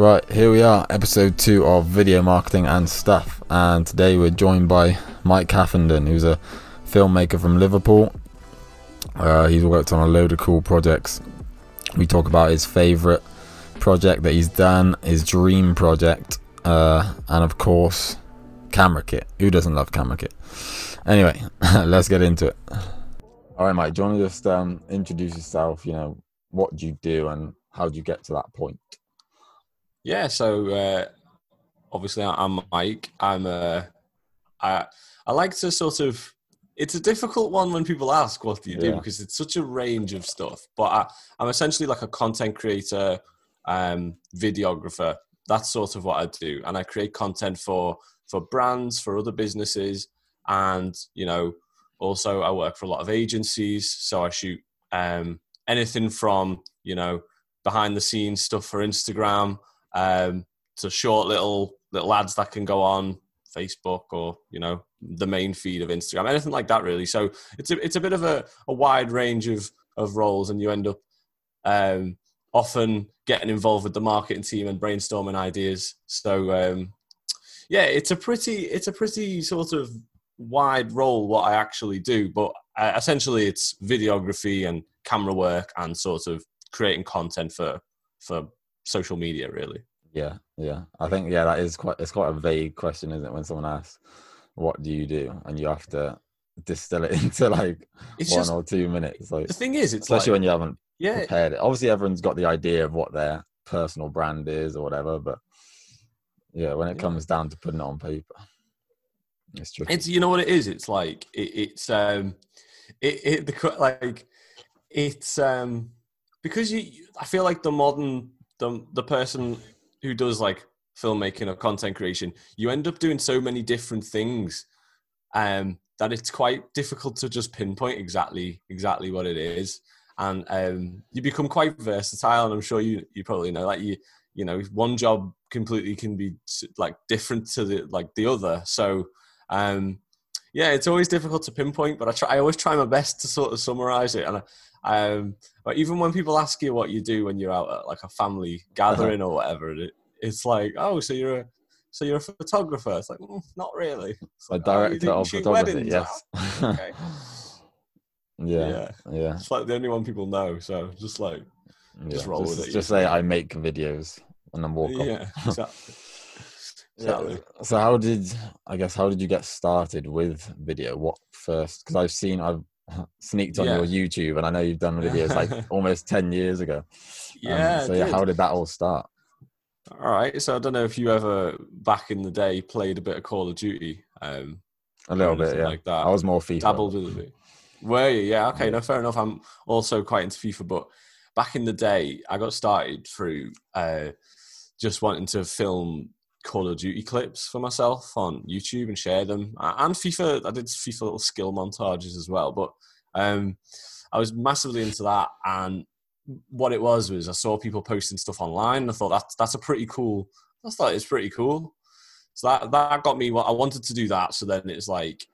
Right, here we are, episode two of Video Marketing and Stuff. And today we're joined by Mike Caffenden, who's a filmmaker from Liverpool. Uh, he's worked on a load of cool projects. We talk about his favourite project that he's done, his dream project, uh, and of course, camera kit. Who doesn't love camera kit? Anyway, let's get into it. All right, Mike, do you want to just um, introduce yourself? You know, what do you do and how do you get to that point? Yeah, so uh, obviously I'm Mike. I'm uh, I I like to sort of. It's a difficult one when people ask what do you do Yeah. because it's such a range of stuff. But I, I'm essentially like a content creator, um, videographer. That's sort of what I do, and I create content for for brands, for other businesses, and you know, also I work for a lot of agencies. So I shoot um, anything from you know behind the scenes stuff for Instagram um, to short little little ads that can go on Facebook or you know the main feed of Instagram, anything like that really. So it's a it's a bit of a, a wide range of of roles, and you end up um, often getting involved with the marketing team and brainstorming ideas. So um, yeah, it's a pretty it's a pretty sort of wide role what I actually do, but uh, essentially it's videography and camera work and sort of creating content for for social media really. Yeah, yeah. I think yeah, that is quite it's quite a vague question, isn't it? When someone asks, "What do you do?" and you have to distill it into like It's one just or two minutes. Like the thing is, it's especially like when you haven't yeah, prepared it. Obviously, everyone's got the idea of what their personal brand is or whatever, but yeah, when it Yeah. comes down to putting it on paper, it's tricky. it's you know what it is. It's like it, it's um, it, it the like it's um because you. I feel like the modern the the person who does like filmmaking or content creation, you end up doing so many different things, um, that it's quite difficult to just pinpoint exactly exactly what it is, and um, you become quite versatile. And I'm sure you you probably know like you you know one job completely can be like different to the like the other. So um, yeah, it's always difficult to pinpoint, but I try. I always try my best to sort of summarize it. And I, um, but even when people ask you what you do when you're out at like a family gathering or whatever, it, it's like, oh, so you're a so you're a photographer. It's like, "Mm, not really. It's a like, "Oh, director you of photography. weddings?" Yes. "Oh, okay. yeah, yeah. yeah, It's like the only one people know. So just like, yeah. Just roll just, with it, just say. I make videos and then walk off. yeah, exactly. Yeah. So how did I guess how did you get started with video? What first? Because I've seen I've sneaked on Yeah. your YouTube and I know you've done videos like almost ten years ago. Um, Yeah. so yeah, did. how did that all start? All right. So I don't know if you ever back in the day played a bit of Call of Duty. Um, A little bit, yeah. like that. I was more FIFA. dabbled with it. Were you? Yeah. Okay. Yeah. No, fair enough. I'm also quite into FIFA, but back in the day, I got started through uh, just wanting to film Call of Duty clips for myself on YouTube and share them. And FIFA, I did FIFA little skill montages as well. But um, I was massively into that. And what it was was I saw people posting stuff online. And I thought that's that's a pretty cool. I thought it's pretty cool. So that that got me. What I wanted to do that. So then it's like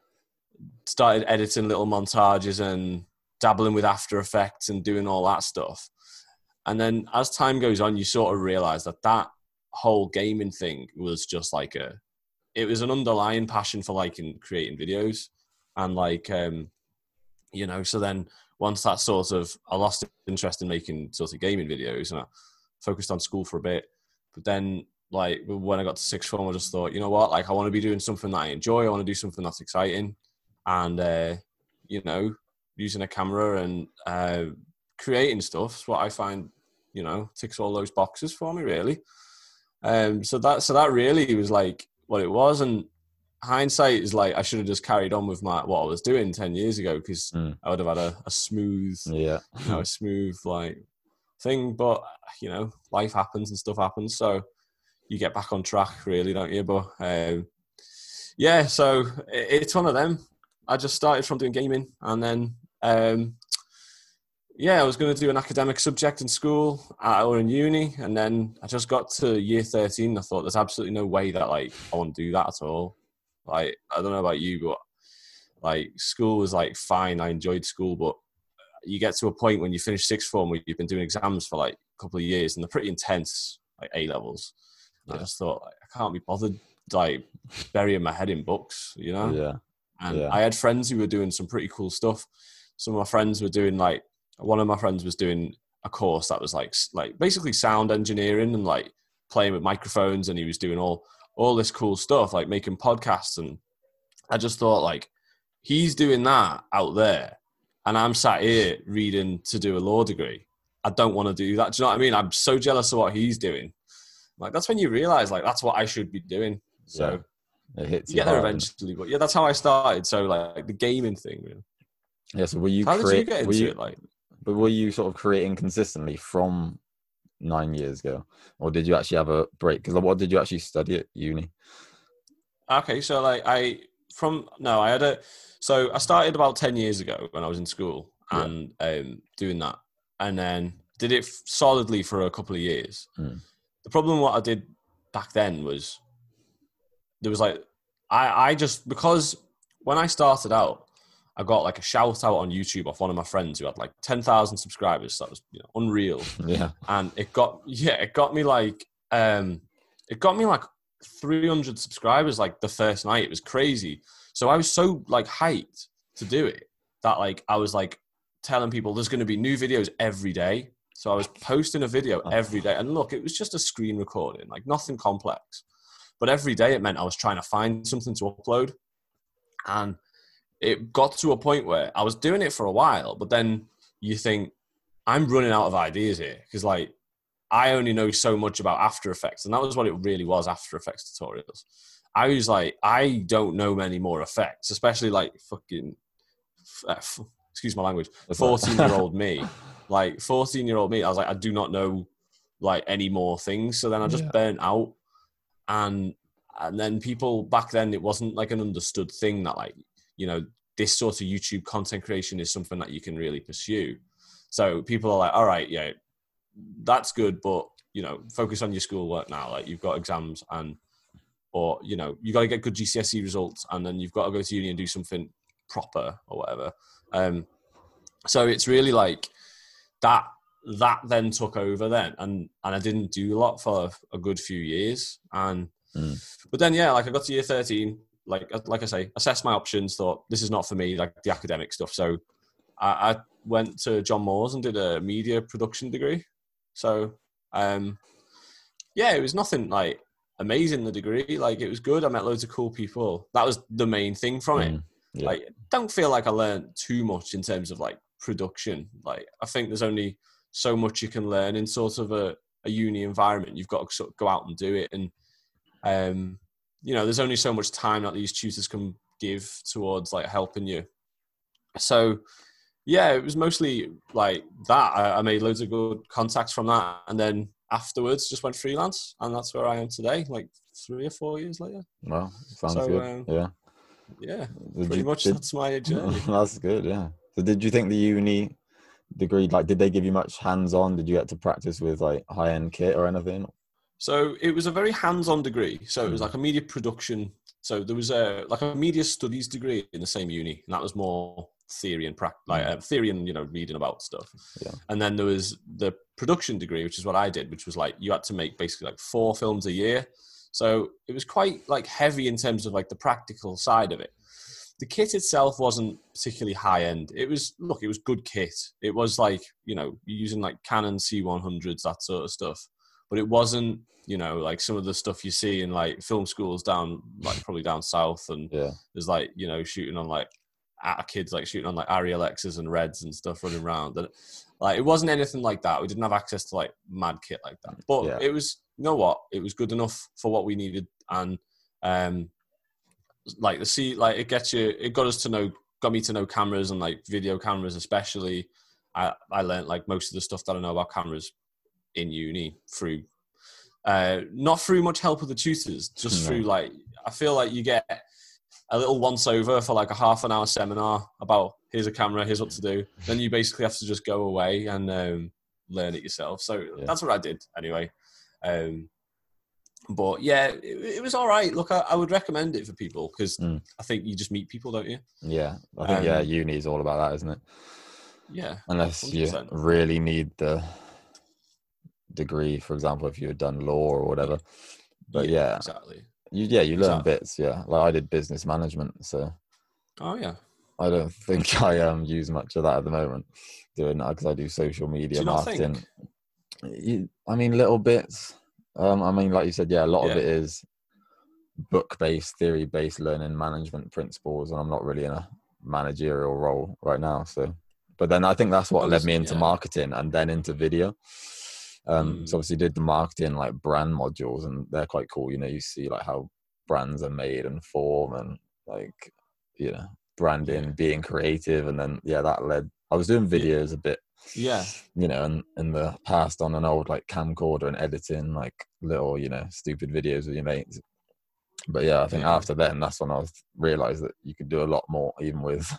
started editing little montages and dabbling with After Effects and doing all that stuff. And then as time goes on, you sort of realize that that whole gaming thing was just like a, it was an underlying passion for like in creating videos and like, um, you know, so then once that sort of, I lost interest in making sort of gaming videos and I focused on school for a bit. But then like when I got to sixth form, I just thought, you know what, like I want to be doing something that I enjoy. I want to do something that's exciting and uh, you know using a camera and uh, creating stuff is what I find you know ticks all those boxes for me really. Um, so that so that really was like what it was, and hindsight is like I should have just carried on with my what I was doing ten years ago because Mm. I would have had a, a smooth Yeah. you know, a smooth like thing. But you know, life happens and stuff happens, so you get back on track, really, don't you? But um, yeah, so it, it's one of them. I just started from doing gaming, and then um, yeah, I was going to do an academic subject in school or in uni, and then I just got to year thirteen. I thought there's absolutely no way that like I want to do that at all. Like I don't know about you, but like school was like fine. I enjoyed school, but you get to a point when you finish sixth form where you've been doing exams for like a couple of years and they're pretty intense like A levels. I just thought like, I can't be bothered like burying my head in books, you know. Yeah. And Yeah. I had friends who were doing some pretty cool stuff. Some of my friends were doing like one of my friends was doing a course that was like like basically sound engineering and like playing with microphones and he was doing all all this cool stuff like making podcasts and I just thought like he's doing that out there and I'm sat here reading to do a law degree. I don't want to do that. Do you know what I mean? I'm so jealous of what he's doing. Like that's when you realize like that's what I should be doing. So It hits you you get there hard. eventually. But yeah, that's how I started. So like the gaming thing. Really. Yeah. So were you How did you get into you, it? Like but were you sort of creating consistently from nine years ago, or did you actually have a break? Because what did you actually study at uni? okay, so like I from no, I had a so I started about ten years ago when I was in school Yeah. and um, doing that, and then did it f- solidly for a couple of years. Mm. The problem what I did back then was there was like I I just because when I started out. I got like a shout out on YouTube off one of my friends who had like 10,000 subscribers. So that was you know, unreal. Yeah. and it got yeah it got me like um it got me like 300 subscribers like the first night. It was crazy. So i was so like hyped to do it that like i was like telling people there's going to be new videos every day. So i was posting a video every day. And look it was just a screen recording like nothing complex. But every day it meant i was trying to find something to upload. And it got to a point where i was doing it for a while but then you think I'm running out of ideas here because like I only know so much about After Effects, and that was what it really was After Effects tutorials. I was like, I don't know many more effects, especially like fucking, uh, f- excuse my language, 14 year old me. Like 14 year old me, I was like, I do not know like any more things. So then I just Yeah. burnt out. And and then people back then it wasn't like an understood thing that like, you know, this sort of YouTube content creation is something that you can really pursue. So people are like, all right, yeah, that's good, but you know, focus on your schoolwork now. Like you've got exams and or you know, you gotta get good GCSE results and then you've got to go to uni and do something proper or whatever. Um so it's really like that that then took over then and and I didn't do a lot for a good few years and Mm. but then yeah like I got to year 13 like like I say assessed my options thought this is not for me like the academic stuff. So I, I went to John Moores and did a media production degree. So um yeah it was nothing like amazing the degree. Like it was good. I met loads of cool people. That was the main thing from it. Mm, yeah. like don't feel like I learned too much in terms of like production. Like I think there's only so much you can learn in sort of a, a uni environment. You've got to sort of go out and do it, and um, you know, there's only so much time that these tutors can give towards like helping you. So yeah, it was mostly like that. I, I made loads of good contacts from that, and then afterwards just went freelance, and that's where I am today. Like three or four years later. well, sounds so, good. um, yeah. Yeah, Did pretty you- much did- that's my journey. that's good. Yeah. So did you think the uni degree like did they give you much hands on? Did you get to practice with like high end kit or anything? So it was a very hands-on degree. So it was Mm. like a media production. So there was a like a media studies degree in the same uni, and that was more theory and practice, like uh, theory and you know reading about stuff. Yeah. And then there was the production degree, which is what I did, which was like you had to make basically like four films a year. So it was quite like heavy in terms of like the practical side of it. The kit itself wasn't particularly high end. It was look, it was good kit. It was like you know using like Canon C100s that sort of stuff but it wasn't you know like some of the stuff you see in like film schools down like probably down south and Yeah. there's like you know shooting on like at kids like shooting on like Arri Alexas and Reds and stuff running around and like it wasn't anything like that we didn't have access to like mad kit like that but Yeah. it was you know what it was good enough for what we needed and um like the see like it gets you it got us to know got me to know cameras and like video cameras especially I I learned like most of the stuff that I know about cameras in uni through uh not through much help of the tutors just No. through like I feel like you get a little once over for like a half an hour seminar about here's a camera here's what to do then you basically have to just go away and um learn it yourself so Yeah. that's what I did anyway um but yeah it, it was all right look I, I would recommend it for people because Mm. I think you just meet people don't you Yeah. I think yeah, Um, uni is all about that, isn't it? yeah Unless you 100%. really need the degree, for example, if you had done law or whatever. But yeah, exactly. you yeah you learn Exactly. bits. Yeah, like I did business management, so Oh yeah. I don't think I um use much of that at the moment doing that because I do social media Do marketing. You, I mean, little bits. Um, I mean, like you said, yeah, a lot of it is book-based, theory-based learning management principles, and I'm not really in a managerial role right now. So, but then I think that's what Well, led me into yeah. marketing and then into video. Um, Mm. so obviously did the marketing like brand modules, and they're quite cool. You know, you see like how brands are made and form, and like you know, branding, Yeah. being creative, and then yeah, that led. I was doing Yeah. videos a bit Yeah. you know, in, in the past on an old like camcorder and editing like little, you know, stupid videos with your mates. But yeah, I think Yeah. after then, that's when I was realized that you could do a lot more even with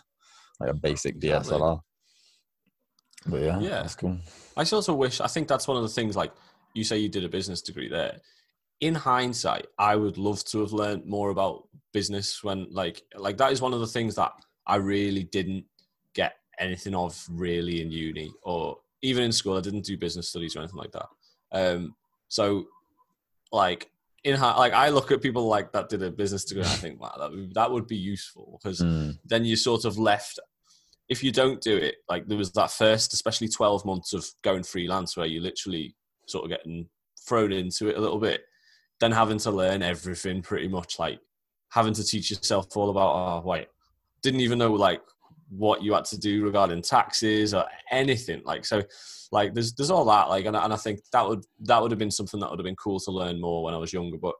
like a basic. DSLR. But yeah, Yeah. that's cool. I also wish. I think that's one of the things. Like you say, you did a business degree there. In hindsight, I would love to have learned more about business when, like, like that is one of the things that I really didn't get anything of really in uni or even in school. I didn't do business studies or anything like that. Um, so, like in like I look at people like that did a business degree, and I think, wow, that would, that would be useful because Mm, then you sort of left if you don't do it like there was that first especially 12 months of going freelance where you literally sort of getting thrown into it a little bit then having to learn everything pretty much like having to teach yourself all about oh wait didn't even know like what you had to do regarding taxes or anything like so like there's there's all that like and, and i think that would that would have been something that would have been cool to learn more when i was younger but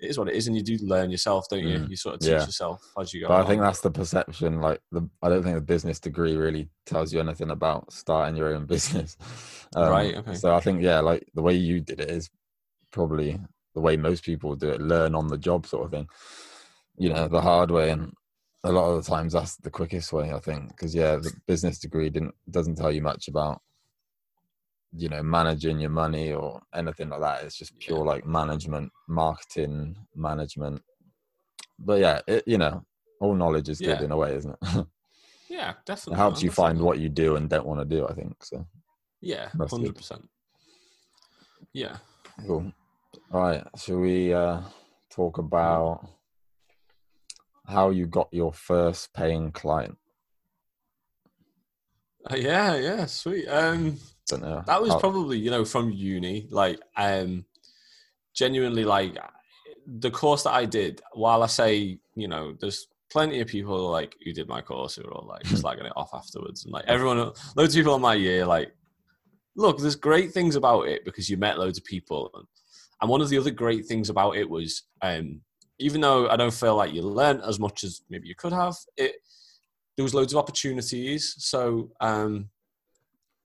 it is what it is and you do learn yourself don't you Mm, you sort of teach yeah. yourself as you go But I think that's the perception. Like the, I don't think the business degree really tells you anything about starting your own business. Um, Right, okay. So I think yeah, like the way you did it is probably the way most people do it. Learn on the job, sort of thing. You know, the hard way, and a lot of the times that's the quickest way. I think because yeah, the business degree didn't doesn't tell you much about you know managing your money or anything like that. It's just pure Yeah. like management, marketing, management. But yeah, it, you know, all knowledge is good in a way, isn't it? Yeah, it definitely. helps you find what you do and don't want to do. I think so. Yeah, That's hundred percent. Yeah. Cool. All right. Shall we uh, talk about how you got your first paying client? Uh, yeah, yeah, sweet. Um, Don't know. that was How- probably you know from uni. Like, um, genuinely, like the course that I did. While I say you know, there's plenty of people like who did my course who were all like slagging it off afterwards, and like everyone, loads of people in my year, like, look, there's great things about it because you met loads of people, and one of the other great things about it was, um, even though I don't feel like you learned as much as maybe you could have, it there was loads of opportunities. So, um,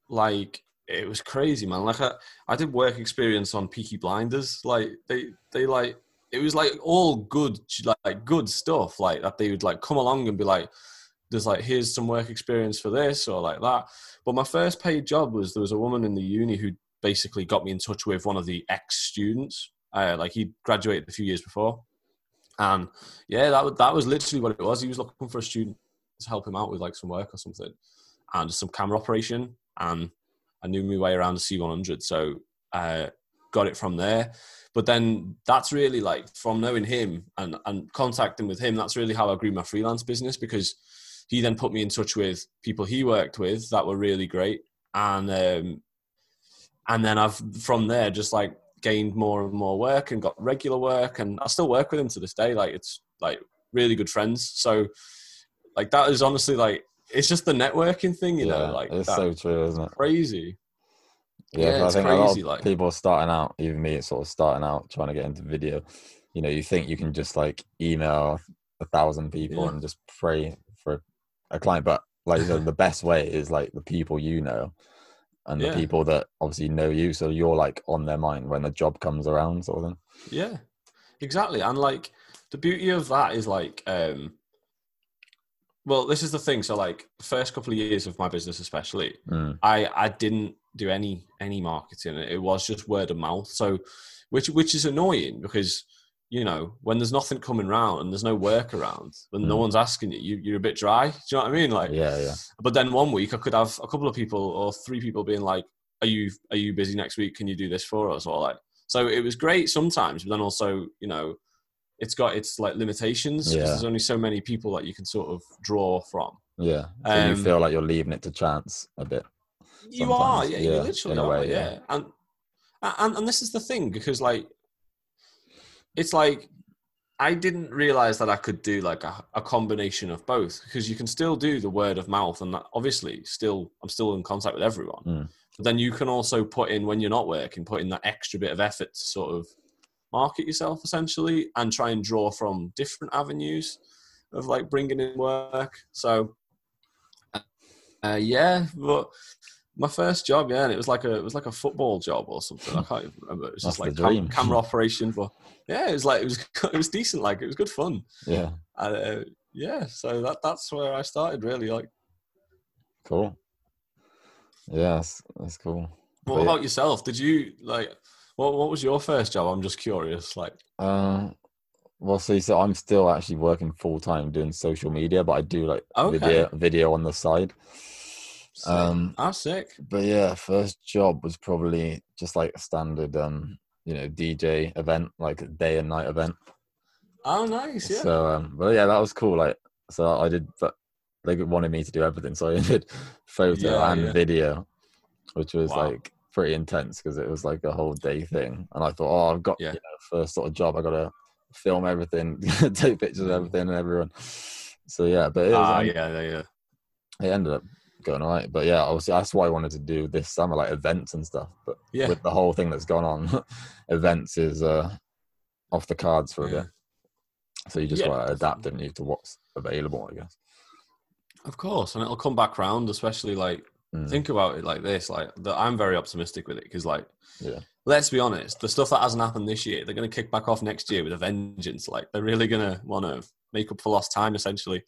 like it was crazy, man. Like I, I did work experience on Peaky Blinders. Like they, they like it was like all good, like good stuff. Like that they would like come along and be like, "There's like here's some work experience for this or like that." But my first paid job was there was a woman in the uni who basically got me in touch with one of the ex students. Uh, like he graduated a few years before, and yeah, that that was literally what it was. He was looking for a student to help him out with like some work or something, and some camera operation. And I knew my way around the C100, so uh, got it from there. But then that's really like from knowing him and and contacting with him. That's really how I grew my freelance business because he then put me in touch with people he worked with that were really great, and um, and then I've from there just like gained more and more work and got regular work, and I still work with him to this day. Like it's like really good friends. So like that is honestly like it's just the networking thing, you know, like it's so true, isn't it? crazy. Yeah, Yeah, I think a lot of like- people starting out, even me, sort of starting out trying to get into video. You know, you think you can just like email a thousand people Yeah. and just pray for a client, but like said, the best way is like the people you know and the people that obviously know you, so you're like on their mind when the job comes around, sort of thing. Yeah, exactly. And like the beauty of that is like, um, well, this is the thing. So like the first couple of years of my business, especially, Mm. I I didn't do any any marketing. It was just word of mouth. So, which which is annoying because you know when there's nothing coming around and there's no work around, when no Mm. one's asking you, you, you're a bit dry. Do you know what I mean? Like, Yeah, yeah. but then one week I could have a couple of people or three people being like, are you are you busy next week? Can you do this for us? Or like, so it was great sometimes, but then also, you know, it's got its like limitations because Yeah. there's only so many people that you can sort of draw from. Yeah. So you Um, feel like you're leaving it to chance a bit. You are, yeah, yeah, you literally in a are, way, yeah. yeah. And, and and this is the thing because like, it's like I didn't realize that I could do like a, a combination of both because you can still do the word of mouth and that obviously still I'm still in contact with everyone. Mm. But then you can also put in when you're not working, put in that extra bit of effort to sort of market yourself essentially and try and draw from different avenues of like bringing in work. So uh, yeah, but my first job, yeah, and it was like a it was like a football job or something. I can't even remember. It was just like cam- camera operation, but yeah, it was like it was it was decent. Like it was good fun. Yeah. Uh, yeah, so that that's where I started really. Like, Cool. Yeah, that's, that's cool. what But yeah. about yourself? Did you like what what was your first job? I'm just curious. Like, Uh, well, see, so I'm still actually working full time doing social media, but I do like Okay. video video on the side. Um, I'm sick. But yeah, first job was probably just like a standard, um, you know, DJ event, like a day and night event. Oh, nice. Yeah. So, um, but yeah, that was cool. Like, so I did, but they wanted me to do everything, so I did photo Yeah, and yeah. video, which was Wow. like pretty intense because it was like a whole day thing. And I thought, oh, I've got Yeah. you know, first sort of job, I got to film everything, take pictures of everything and everyone. So yeah, but it, was, um, yeah, yeah, yeah. it ended up going all right. But yeah, obviously that's why I wanted to do this summer, like events and stuff. But Yeah. with the whole thing that's gone on, events is uh, off the cards for a Yeah. bit. So you just Yeah. got to adapt and you to what's available, I guess. Of course, and it'll come back round, especially like Mm. think about it like this like that i'm very optimistic with it because like Yeah. let's be honest the stuff that hasn't happened this year they're going to kick back off next year with a vengeance like they're really going to want to make up for lost time essentially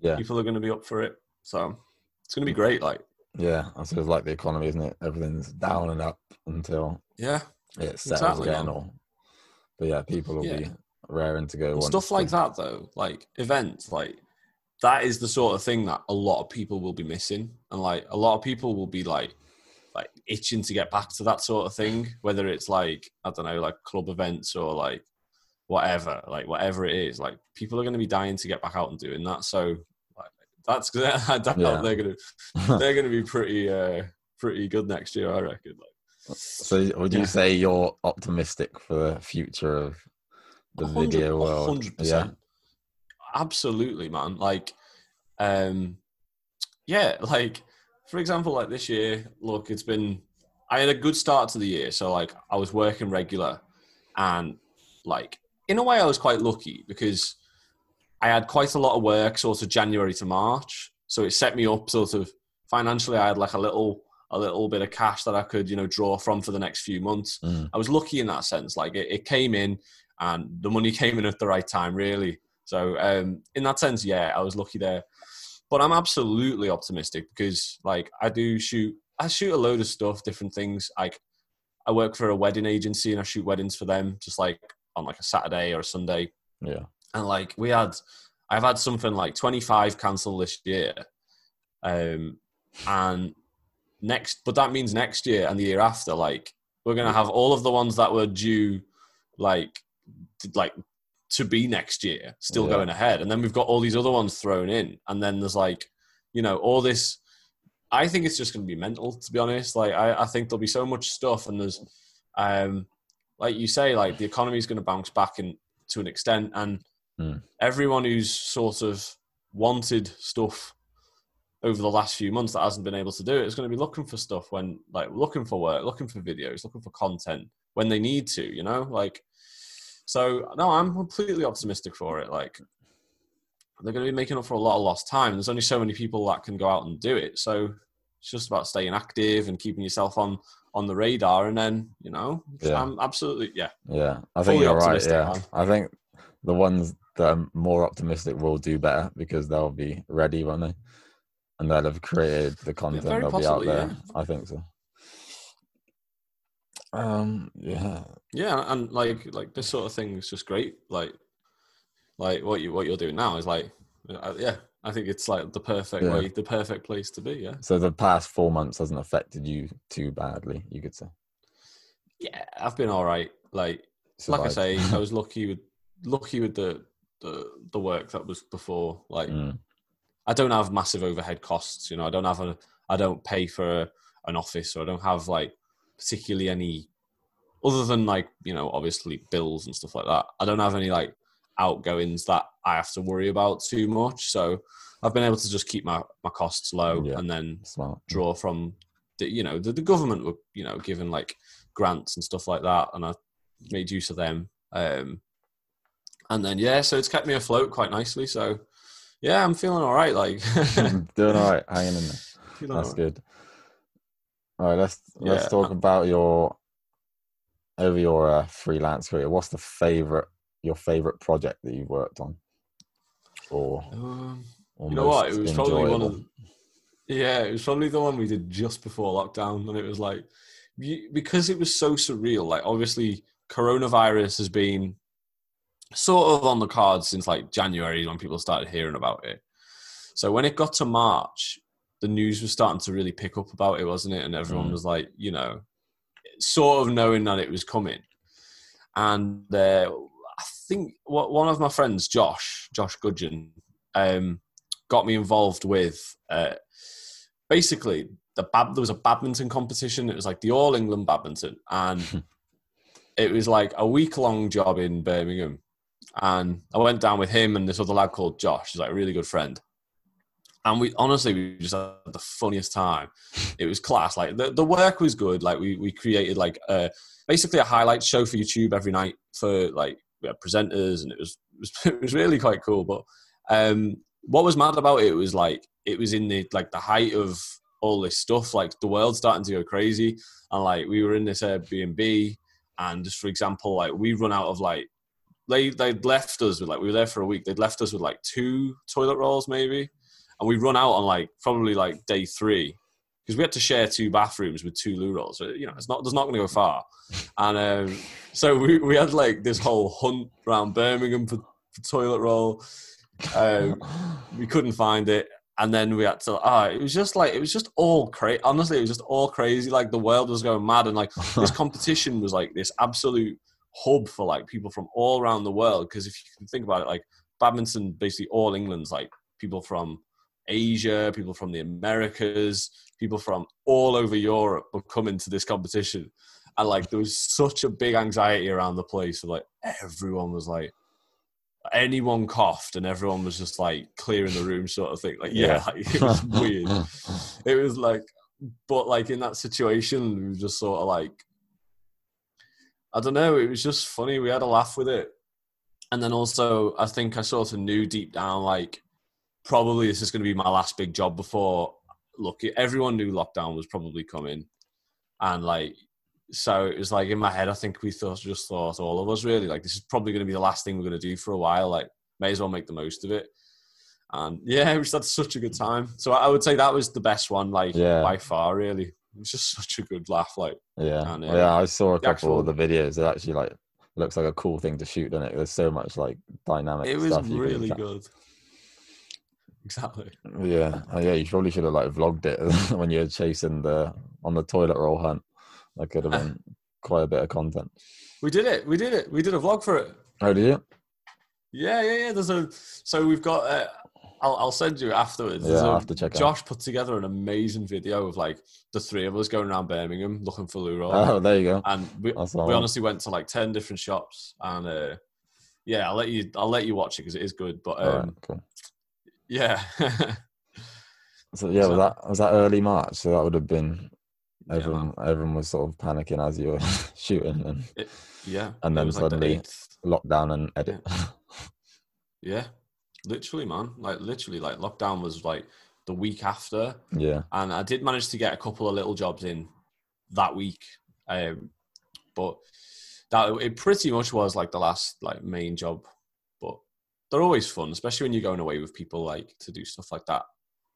Yeah. people are going to be up for it so it's going to be great like Yeah. I suppose like the economy, isn't it? Everything's down and up until yeah it settles Exactly, again. man. Or, but yeah, people will Yeah. be raring to go. Stuff like that though like events like that is the sort of thing that a lot of people will be missing and like a lot of people will be like like itching to get back to that sort of thing whether it's like i don't know like club events or like whatever like whatever it is like people are going to be dying to get back out and doing that so like that's i doubt Yeah. they're going to they're going to be pretty uh pretty good next year i reckon like So would you Yeah. say you're optimistic for the future of the video world? hundred Yeah. percent. Absolutely, man. Like, um, yeah, like for example, like this year, look, it's been I had a good start to the year, so like I was working regular, and like in a way, I was quite lucky because I had quite a lot of work, sort of January to March, so it set me up sort of financially. I had like a little a little bit of cash that I could you know draw from for the next few months. Mm. I was lucky in that sense. Like it, it came in, and the money came in at the right time, really. So um, in that sense, yeah, I was lucky there. But I'm absolutely optimistic because, like, I do shoot. I shoot a load of stuff, different things. Like, I work for a wedding agency and I shoot weddings for them, just like on like a Saturday or a Sunday. Yeah. And like we had, I've had something like 25 cancelled this year, um, and next, but that means next year and the year after, like we're gonna have all of the ones that were due, like, like to be next year still Yeah. going ahead, and then we've got all these other ones thrown in, and then there's like, you know, all this. I think it's just gonna be mental, to be honest. Like I, I think there'll be so much stuff, and there's, um, like you say, like the economy is gonna bounce back in to an extent, and Hmm. everyone who's sort of wanted stuff over the last few months that hasn't been able to do it is going to be looking for stuff when like looking for work looking for videos looking for content when they need to you know like so no i'm completely optimistic for it like they're going to be making up for a lot of lost time there's only so many people that can go out and do it so it's just about staying active and keeping yourself on on the radar and then you know Yeah. i'm absolutely yeah Yeah, I think you're right. Yeah, man. I think the ones that are more optimistic will do better because they'll be ready, won't they? And they'll have created the content. very They'll be out there. yeah. I think so. Um. Yeah. yeah and like like this sort of thing is just great like like what you what you're doing now is like uh, yeah I think it's like the perfect Yeah. way, the perfect place to be. Yeah. So the past four months hasn't affected you too badly, you could say. Yeah, I've been all right. Like like I say, I was lucky with lucky with the the the work that was before. Like Mm, I don't have massive overhead costs. You know, I don't have a I don't pay for a, an office, or I don't have like particularly any other than like you know obviously bills and stuff like that. I don't have any like outgoings that I have to worry about too much. So I've been able to just keep my my costs low Yeah. and then smart. draw from the you know the, the government were you know given like grants and stuff like that and i made use of them um and then yeah so it's kept me afloat quite nicely so yeah i'm feeling all right like Doing all right, hanging in there. That's all right. good. All right, let's let's Yeah. talk about your over your uh, freelance career. What's the favorite your favorite project that you've worked on? Or, Um, or you know what it was probably one of the, yeah it was probably the one we did just before lockdown and it was like because it was so surreal like obviously coronavirus has been sort of on the cards since like january when people started hearing about it so when it got to march the news was starting to really pick up about it wasn't it and everyone Mm. was like you know sort of knowing that it was coming and uh, i think what one of my friends josh josh gudgeon um, got me involved with uh, basically the bad, there was a badminton competition. It was like the All England badminton, and it was like a week long job in Birmingham. And I went down with him and this other lad called Josh. He's like a really good friend. And we honestly we just had the funniest time. It was class. Like the, the work was good. Like we we created like uh basically a highlight show for YouTube every night for like we had presenters and it was it was, it was really quite cool. But um what was mad about it was like it was in the like the height of all this stuff like the world starting to go crazy and like we were in this airbnb and just for example like we run out of like they they'd left us with like we were there for a week they'd left us with like two toilet rolls maybe and we run out on like probably like day three because we had to share two bathrooms with two loo rolls. So you know it's not it's not going to go far. And um so we, we had like this whole hunt around birmingham for, for toilet roll. Um we couldn't find it. And then we had to ah it was just like it was just all crazy honestly it was just all crazy. Like the world was going mad. And like this competition was like this absolute hub for like people from all around the world. Because if you can think about it like badminton basically all england's like people from asia people from the americas people from all over europe were coming to this competition. And like there was such a big anxiety around the place so like everyone was like anyone coughed and everyone was just like clearing the room sort of thing. Like yeah, Yeah. like, it was weird. It was like but like in that situation we were just sort of like i don't know it was just funny. We had a laugh with it. And then also i think i sort of knew deep down like probably this is going to be my last big job before look everyone knew lockdown was probably coming and like so it was like in my head i think we thought just thought all of us really like this is probably going to be the last thing we're going to do for a while like may as well make the most of it and yeah we just had such a good time so i would say that was the best one like Yeah. by far really it was just such a good laugh like Yeah, And, uh, yeah. I saw a couple of the videos. It actually like looks like a cool thing to shoot, doesn't it? There's so much like dynamic. it was really good exactly Yeah, oh, yeah. You probably should have like vlogged it when you were chasing the on the toilet roll hunt. That could have been quite a bit of content. we did it we did it we did a vlog for it Oh, did you? Yeah, yeah, yeah. There's a so we've got. Uh, I'll I'll send you afterwards. Yeah, There's I'll a- have to check it out. Josh put together an amazing video of like the three of us going around Birmingham looking for loo roll, Oh, there you go. and we we one. honestly went to like ten different shops, and uh, yeah, I'll let you I'll let you watch it because it is good. But All right, um, cool. Yeah, So yeah, was that was that early March? So that would have been Yeah, everyone. everyone was sort of panicking as you were shooting and yeah, And then was, like, the suddenly- lockdown and edit. yeah, literally, man, like literally, like lockdown was like the week after. yeah, and I did manage to get a couple of little jobs in that week. Um, but that it pretty much was like the last like main job. They're always fun, especially when you're going away with people like to do stuff like that.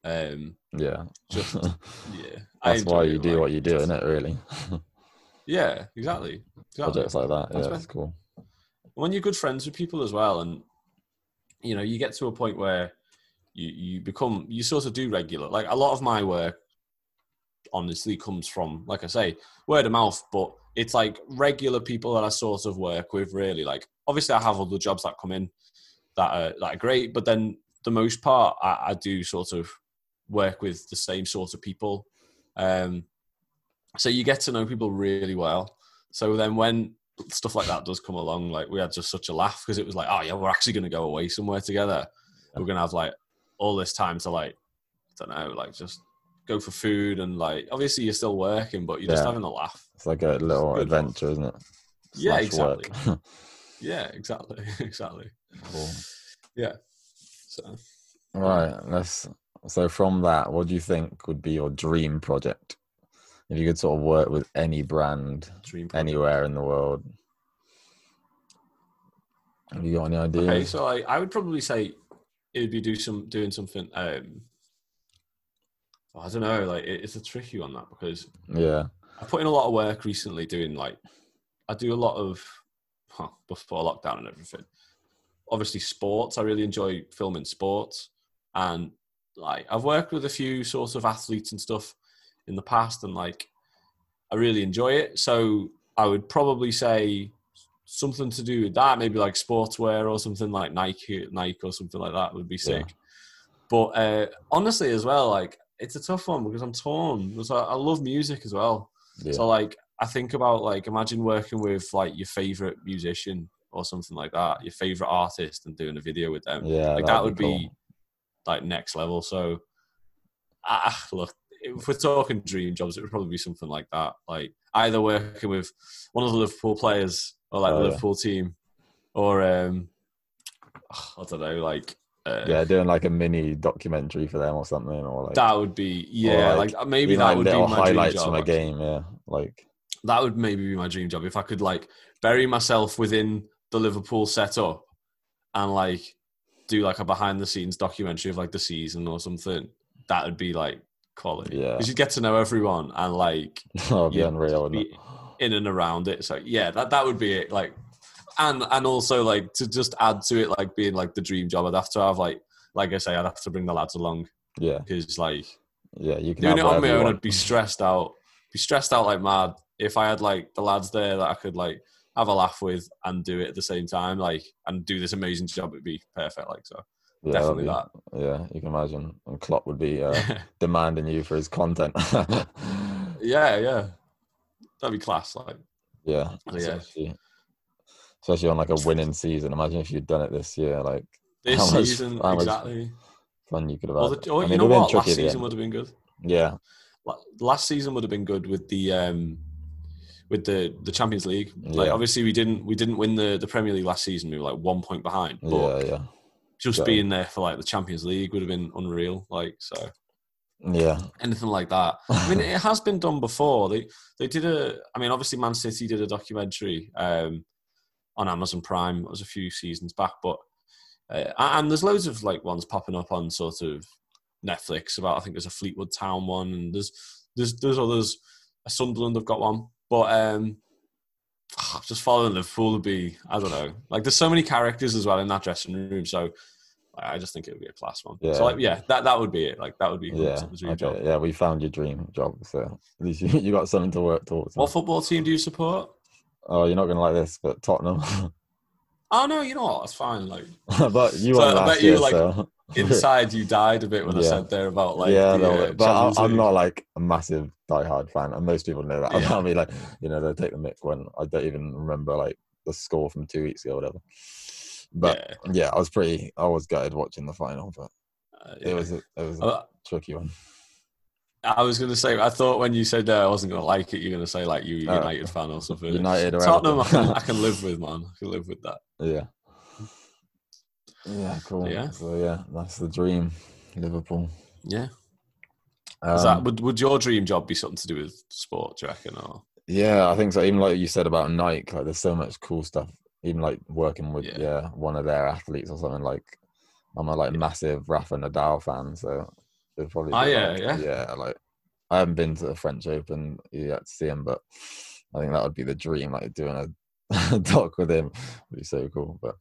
Um, yeah. Just- yeah, That's why you it, do like, what you do, isn't it? Really, Yeah, exactly. exactly. projects like that. That's Yeah, it's cool. when you're good friends with people as well and you know you get to a point where you you become you sort of do regular. Like a lot of my work, honestly, comes from like I say, word of mouth. But it's like regular people that I sort of work with. Really, like obviously I have other jobs that come in that are that are great, but then the most part I, I do sort of work with the same sort of people. Um, so you get to know people really well. So then when stuff like that does come along, like we had just such a laugh because it was like, oh yeah, we're actually going to go away somewhere together. We're going to have like all this time to like, I don't know, like just go for food and like obviously you're still working, but you're just having a laugh. It's like a little adventure, isn't it? Yeah, exactly. Yeah, exactly, exactly. Cool. Yeah. So Right. Let's. So from that, what do you think would be your dream project? If you could sort of work with any brand anywhere in the world, have you got any ideas? Okay, so I, I would probably say it would be do some doing something. Um, I don't know, like it, it's a tricky one that because yeah. I put in a lot of work recently doing like I do a lot of huh, before lockdown and everything. Obviously, sports. I really enjoy filming sports, and like I've worked with a few sort of athletes and stuff in the past, and like I really enjoy it. So I would probably say something to do with that, maybe like sportswear or something like Nike, Nike or something like that would be Yeah. sick. But uh, honestly, as well, like it's a tough one because I'm torn. Because I, I love music as well. Yeah. So like I think about like imagine working with like your favorite musician or something like that, your favorite artist, and doing a video with them. yeah. like that would be cool. like next level. So ah, look, if we're talking dream jobs, it would probably be something like that. Like either working with one of the Liverpool players or like Oh, the yeah. Liverpool team, or um, I don't know, like. Uh, Yeah, doing like a mini documentary for them or something, or like that would be yeah, like, like, maybe that like, would be my dream highlights job. from a game. Yeah, like that would maybe be my dream job if I could like bury myself within the Liverpool setup and like do like a behind the scenes documentary of like the season or something. That would be like quality. Yeah. Because you get to know everyone and like oh, that'd be unreal. Be in and around it. So yeah, that that would be it. Like and and also like to just add to it like being like the dream job, I'd have to have like like I say, I'd have to bring the lads along Yeah, because like yeah. You can doing it on my own. I'd be stressed out. Be stressed out like mad. If I had like the lads there that I could like have a laugh with and do it at the same time, like and do this amazing job, it'd be perfect. Like so, Yeah, definitely be- Yeah, you can imagine. And Klopp would be uh, demanding you for his content. yeah, yeah, that'd be class. Like yeah, Yeah. especially, especially on like a winning season. Imagine if you'd done it this year, like this How much- season, how exactly. fun you could have had. the, or I you know it would've been what? Last tricky at the season would have been good. Yeah, Last season would have been good with the um with the the Champions League. Like Yeah. obviously we didn't we didn't win the the Premier League last season. We were like one point behind. But yeah, yeah, just So- being there for like the Champions League would have been unreal. Like so, yeah. anything like that. I mean, it has been done before. They they did a. I mean, obviously, Man City did a documentary um, on Amazon Prime. It was a few seasons back, but uh, and there's loads of like ones popping up on sort of Netflix about. I think there's a Fleetwood Town one, and there's there's there's others. Sunderland have got one, but um, just following Liverpool would be. I don't know. Like, there's so many characters as well in that dressing room, so. I just think it would be a class one. Yeah. So like, yeah, that that would be it. Like that would be Yeah, 100% okay. job. yeah, we found your dream job, so at least you, you got something to work towards. What football team do you support? Oh, you're not gonna like this, but Tottenham. Oh no, you know what? It's fine. Like but you So won I last bet you, year, like, so inside, you died a bit when I said there about like yeah, the, no, uh, but I, I'm not like a massive diehard fan, and most people know that. Yeah. I mean, like you know, they take the mick when I don't even remember like the score from two weeks ago, or whatever. But yeah, yeah, I was pretty. I was gutted watching the final, but uh, it was a, it was a Uh, tricky one. I was going to say. I thought when you said uh, I wasn't going to like it, you're going to say like you Uh, United fan or something. United or Tottenham, I can, I can live with, man. I can live with that. Yeah. Yeah, cool. Yeah. So yeah, that's the dream. Liverpool. Yeah. Um, that would would your dream job be something to do with sport? Do you reckon? Or Yeah, I think so. Even like you said about Nike, like there's so much cool stuff. Even like working with Yeah. yeah, one of their athletes or something. Like I'm a like massive Rafa Nadal fan, so it'd probably. Oh, yeah, like- yeah. yeah. Like I haven't been to the French Open yet to see him, but I think that would be the dream. Like doing a doc with him would be so cool. But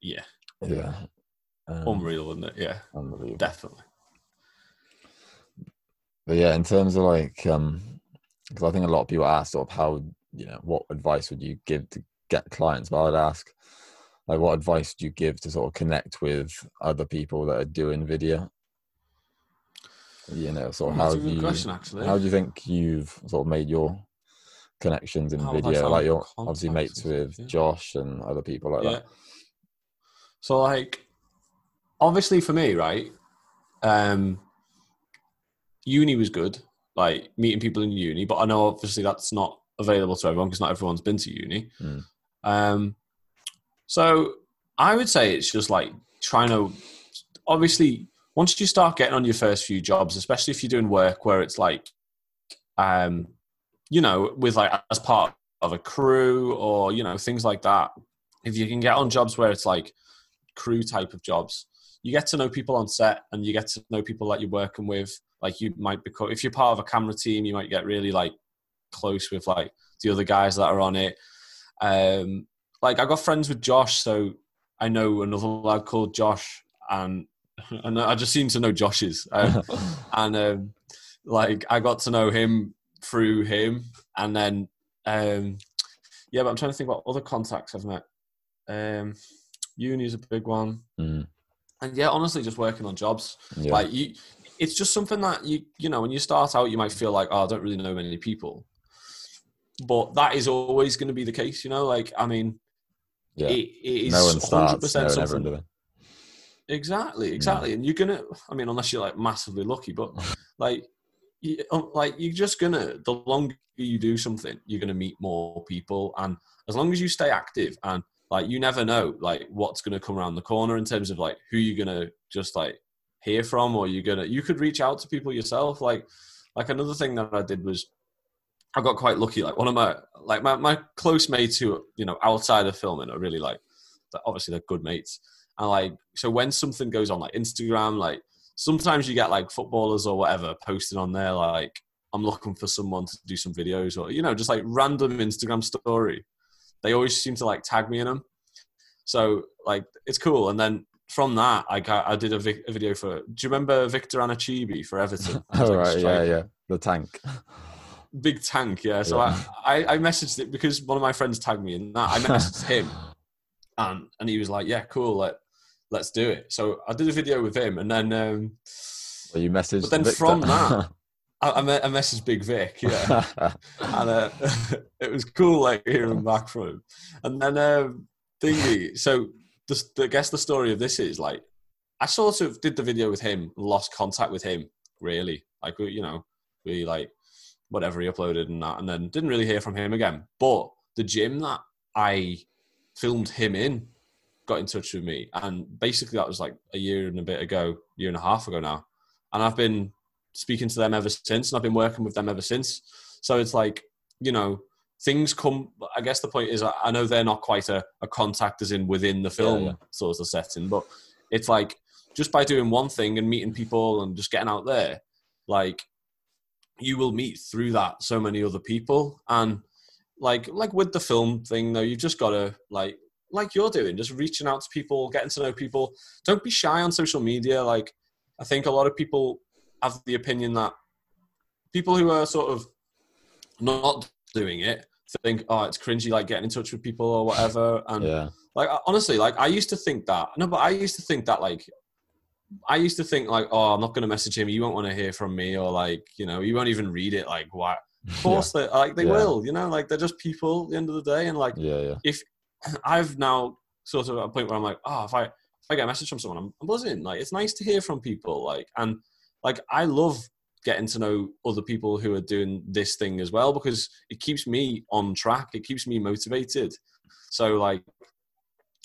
yeah, yeah, Um, Unreal, wouldn't it? Yeah, unbelievable. definitely. But yeah, in terms of like, um, because I think a lot of people ask sort of how you know what advice would you give to get clients, but I'd ask like what advice do you give to sort of connect with other people that are doing video? You know, sort of how do you question, actually. how do you think you've sort of made your connections in How video? Like you're obviously mates with yeah. Josh and other people like yeah. that. So like, obviously for me, right? Um, uni was good, like meeting people in uni, but I know obviously that's not available to everyone because not everyone's been to uni. Mm. Um, so I would say it's just like trying to obviously once you start getting on your first few jobs, especially if you're doing work where it's like, um, you know, with like as part of a crew or you know things like that. If you can get on jobs where it's like crew type of jobs, you get to know people on set and you get to know people that you're working with. Like you might become if you're part of a camera team, you might get really like close with like the other guys that are on it. Um, like I got friends with Josh, so I know another lad called Josh, and and I just seem to know Josh's, um, and um, like I got to know him through him, and then um, yeah, but I'm trying to think what other contacts I've met. Um, uni is a big one, Mm, and yeah, honestly, just working on jobs. yeah. Like you, it's just something that you you know when you start out, you might feel like oh, I don't really know many people, but that is always going to be the case. You know, like I mean, yeah. it, it is no one 100% starts knowing something. do they? Exactly, exactly. And you're gonna, I mean, unless you're like massively lucky, but like, you, um, like you're just gonna. The longer you do something, you're gonna meet more people, and as long as you stay active and like you never know like what's gonna come around the corner in terms of like who you're gonna just like hear from, or you're gonna you could reach out to people yourself. Like, like another thing that I did was I got quite lucky. Like one of my like my, my close mates who you know outside of filming are really like obviously they're good mates. And like so when something goes on like Instagram, like sometimes you get like footballers or whatever posting on there like I'm looking for someone to do some videos or you know just like random Instagram story. They always seem to like tag me in them. So like it's cool. And then from that, I got, I did a, vi- a video for. Do you remember Victor Anichebe for Everton? Oh like, right, yeah, yeah. The tank. big tank yeah so Yeah. I, I i messaged it because one of my friends tagged me in that i messaged him and and he was like yeah cool like let's do it so i did a video with him and then um Well, you messaged. But then Victor. from that- i, I, I messaged big vic yeah. And uh, it was cool like hearing back from him. And then um thingy so the, the, i guess the story of this is like i sort of did the video with him lost contact with him really. Like we you know we like whatever he uploaded and that and then didn't really hear from him again. But the gym that i filmed him in got in touch with me and basically that was like a year and a bit ago year and a half ago now. And i've been speaking to them ever since and i've been working with them ever since. So it's like you know things come i guess the point is i know they're not quite a, a contact as in within the film yeah. sort of setting but it's like just by doing one thing and meeting people and just getting out there like you will meet through that so many other people. And like like with the film thing though you've just got to like like you're doing just reaching out to people getting to know people. Don't be shy on social media. Like i think a lot of people have the opinion that people who are sort of not doing it think oh it's cringy like getting in touch with people or whatever. And yeah, like honestly like i used to think that no but i used to think that like i used to think like oh i'm not going to message him you won't want to hear from me or like you know you won't even read it like why of course they like they Yeah. will you know like they're just people at the end of the day and like yeah, yeah, i've now sort of at a point where i'm like oh if i if i get a message from someone i'm, I'm buzzing like it's nice to hear from people like and like i love getting to know other people who are doing this thing as well because it keeps me on track it keeps me motivated. So like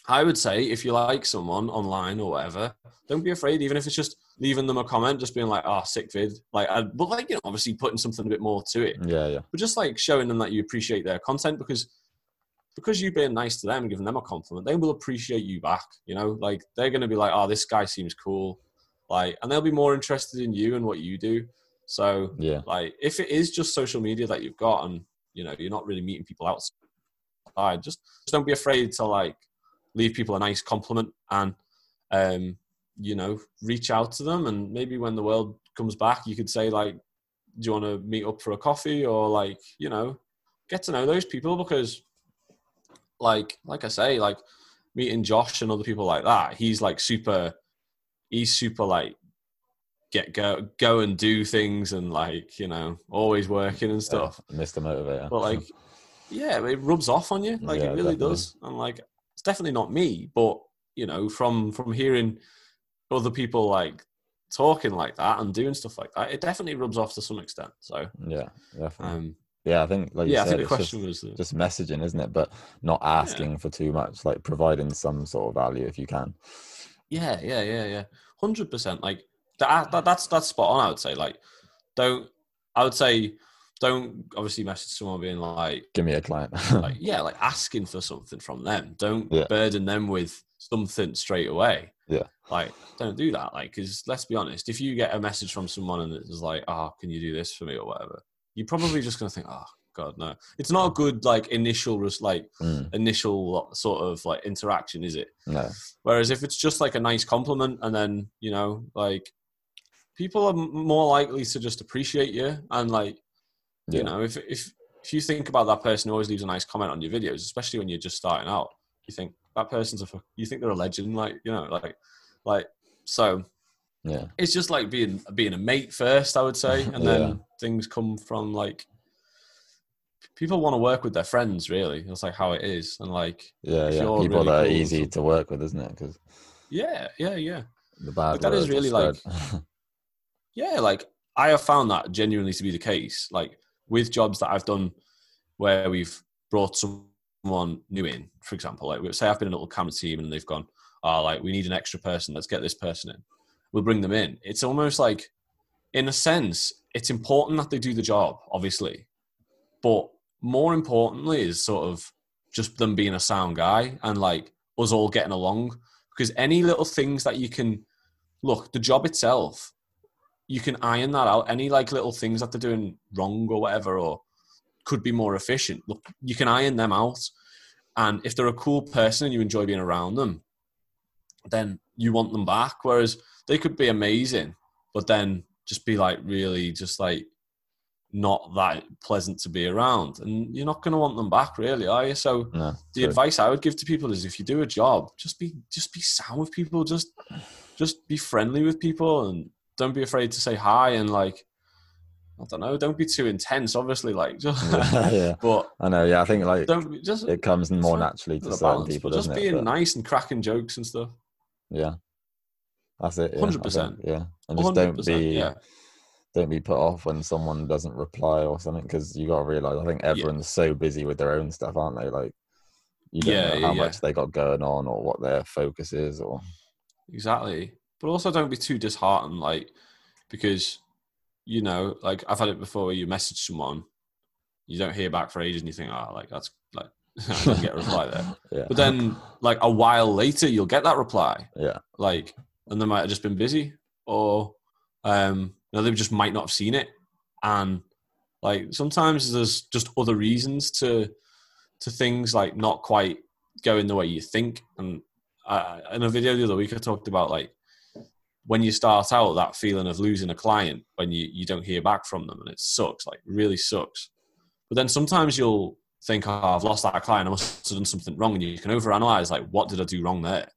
i would say if you like someone online or whatever don't be afraid even if it's just leaving them a comment just being like oh sick vid. Like I, but like you know obviously putting something a bit more to it. Yeah, yeah, but just like showing them that you appreciate their content because because you've been nice to them and giving them a compliment they will appreciate you back you know? Like they're going to be like oh this guy seems cool like and they'll be more interested in you and what you do so yeah. like if it is just social media that you've got and you know you're not really meeting people outside just, just don't be afraid to like leave people a nice compliment and um you know, reach out to them, and maybe when the world comes back, you could say like, "Do you want to meet up for a coffee?" or like, you know, get to know those people because, like, like I say, like meeting Josh and other people like that, he's like super, he's super like get go go and do things and like you know always working and stuff. Yeah, Mr. Motivator. But like, yeah, it rubs off on you. Like Yeah, it really definitely. does. And like, it's definitely not me, but you know, from from hearing other people like talking like that and doing stuff like that, it definitely rubs off to some extent. So, yeah, definitely. um, yeah, I think like you yeah, I think the question just, was, just messaging, isn't it? But not asking for too much, like providing some sort of value if you can. yeah, yeah, yeah, yeah, hundred percent. Like that, ah, that, that's that's spot on. I would say, like, don't. I would say, don't obviously message someone being like, Give me a client. like yeah, like asking for something from them. Don't Yeah. burden them with something straight away. Yeah. Like, don't do that. Like, because let's be honest, if you get a message from someone and it's like, oh, can you do this for me or whatever, you're probably just gonna think, oh god, no. It's not a good like initial res- like Mm, initial sort of like interaction, is it? no. Whereas if it's just like a nice compliment and then you know like people are more likely to just appreciate you and like Yeah. you know if if if you think about that person who always leaves a nice comment on your videos, especially when you're just starting out, you think that person's a you think they're a legend, like you know like like so Yeah. it's just like being being a mate first, I would say, and then Yeah. things come from like people want to work with their friends. Really, that's like how it is, and like Yeah, yeah. People really that are cool, easy to work with, isn't it? Because yeah, yeah, yeah. the bad But that is really, like. Yeah, like I have found that genuinely to be the case. Like with jobs that I've done where we've brought someone new in, for example, like say I've been in a little camera team and they've gone, oh, like we need an extra person. Let's get this person in. We'll bring them in. It's almost like, in a sense, it's important that they do the job, obviously, but more importantly is sort of just them being a sound guy and like us all getting along. Because any little things that you can look, the job itself you can iron that out. Any like little things that they're doing wrong or whatever, or could be more efficient. Look, you can iron them out. And if they're a cool person and you enjoy being around them, then you want them back. Whereas they could be amazing, but then just be like really just like not that pleasant to be around. And you're not going to want them back, really, are you? So no, the true. advice I would give to people is if you do a job, just be just be sound with people, just just be friendly with people and don't be afraid to say hi and like I don't know, don't be too intense, obviously, like just yeah, but I know. Yeah, I think like don't be just it comes more naturally to certain balance, people, just doesn't being? But, nice and cracking jokes and stuff. yeah, that's it. yeah, 100%. think, Yeah, and just don't be yeah. Don't be put off when someone doesn't reply or something because you got to realize I think everyone's so busy with their own stuff, aren't they? Like you don't Yeah, know how yeah. much they got going on or what their focus is or Exactly. But also don't be too disheartened, like because you know, like I've had it before where you message someone, you don't hear back for ages and you think, oh like that's like I didn't get a reply there. yeah, But then like a while later you'll get that reply. yeah, Like and they might have just been busy or um know, they just might not have seen it. And like sometimes there's just other reasons to to things like not quite going the way you think. And uh, in a video the other week, I talked about like when you start out, that feeling of losing a client when you, you don't hear back from them, and it sucks, like really sucks. But then sometimes you'll think, "Oh, I've lost that client. I must have done something wrong," and you can overanalyze, like, "What did I do wrong there?"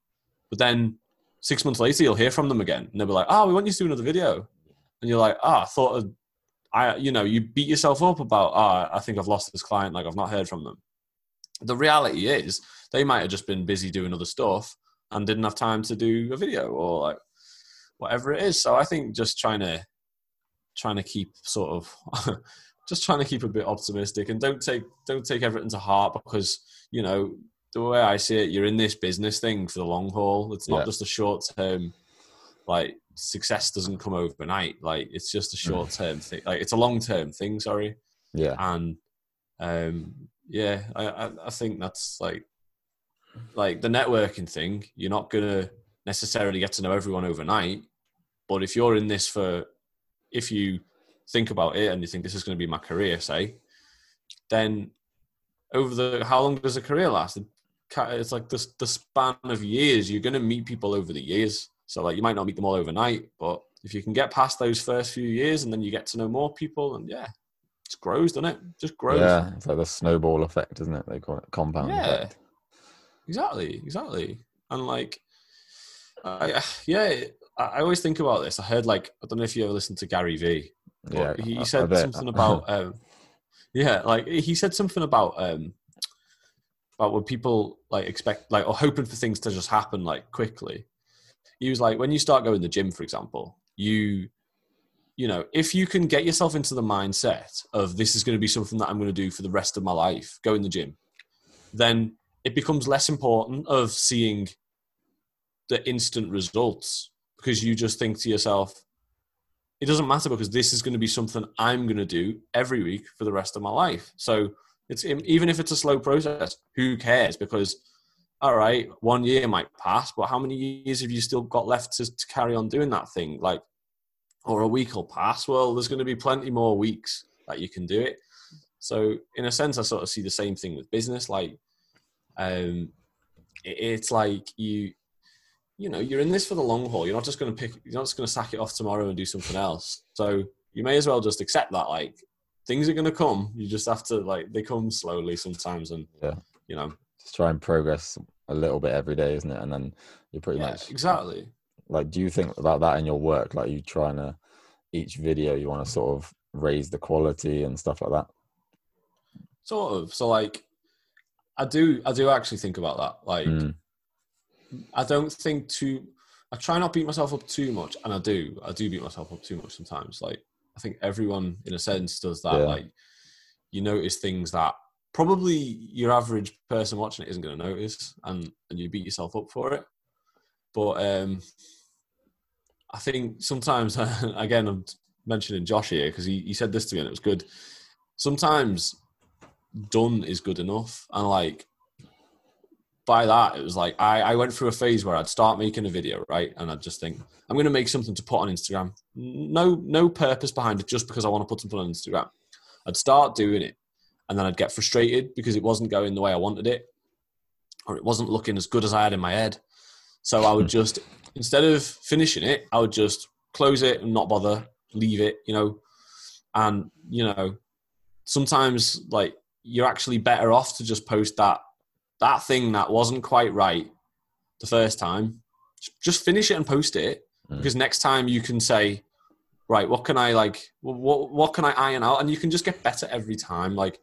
But then six months later, you'll hear from them again, and they'll be like, "Oh, we want you to do another video," and you're like, "Ah, I thought." I'd- I, you know, you beat yourself up about, ah, I think I've lost this client, like I've not heard from them the reality is they might have just been busy doing other stuff and didn't have time to do a video or like whatever it is. So I think just trying to trying to keep sort of just trying to keep a bit optimistic and don't take don't take everything to heart because you know the way I see it, you're in this business thing for the long haul. It's not Yeah. just a short term like success doesn't come overnight. Like it's just a short term thing. Like it's a long term thing. Sorry yeah, and um yeah I, I i think that's like like the networking thing you're not gonna necessarily get to know everyone overnight but if you're in this for if you think about it and you think this is going to be my career say then over the how long does a career last it's like the, the span of years you're going to meet people over the years So like you might not meet them all overnight, but if you can get past those first few years and then you get to know more people, and yeah, it just grows, doesn't it? Just grows. Yeah, it's like the snowball effect, isn't it? They call it compound Yeah. effect. Exactly, exactly. And like, I, yeah, I, always think about this. I heard like I don't know if you ever listened to Gary Vee. Yeah, he, a- he a said something about um, yeah, like he said something about um, about when people like expect like or hoping for things to just happen like quickly. He was like, when you start going to the gym, for example, you you know if you can get yourself into the mindset of this is going to be something that I'm going to do for the rest of my life, go in the gym, then it becomes less important of seeing the instant results because you just think to yourself, it doesn't matter because this is going to be something I'm going to do every week for the rest of my life. So it's even if it's a slow process, who cares? Because all right, one year might pass, but how many years have you still got left to, to carry on doing that thing? Like, or a week will pass. Well, there's going to be plenty more weeks that you can do it. So in a sense, I sort of see the same thing with business. Like, um, it- it's like you you know you're in this for the long haul you're not just going to pick you're not just going to sack it off tomorrow and do something else so you may as well just accept that like things are going to come you just have to like they come slowly sometimes and Yeah. you know Try and progress a little bit every day, isn't it? And then you're pretty yeah, much exactly like. Do you think about that in your work? Like you trying to each video, you want to sort of raise the quality and stuff like that. sort of so like i do i do actually think about that like Mm, I don't think too. I try not beat myself up too much, and I do. I do beat myself up too much sometimes. Like I think everyone, in a sense, does that. Yeah. Like you notice things that probably your average person watching it isn't going to notice, and and you beat yourself up for it. But um, I think sometimes, again, I'm mentioning Josh here because he, he said this to me and it was good. Sometimes done is good enough, and like by that, it was like I, I went through a phase where I'd start making a video, right? And I'd just think, I'm going to make something to put on Instagram. No, no purpose behind it, just because I want to put something on Instagram. I'd start doing it, and then I'd get frustrated because it wasn't going the way I wanted it, or it wasn't looking as good as I had in my head. So I would just, instead of finishing it, I would just close it and not bother, leave it, you know. And you know, sometimes like you're actually better off to just post that that thing that wasn't quite right the first time, just finish it and post it Mm. because next time you can say, right, what can I like, what what can I iron out, and you can just get better every time. Like,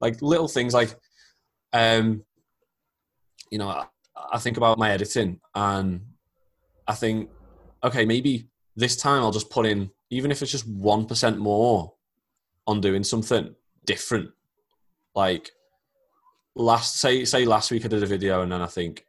like little things like, um, you know, I, I think about my editing and I think, okay, maybe this time I'll just put in, even if it's just one percent more on doing something different, like last say say last week I did a video and then I think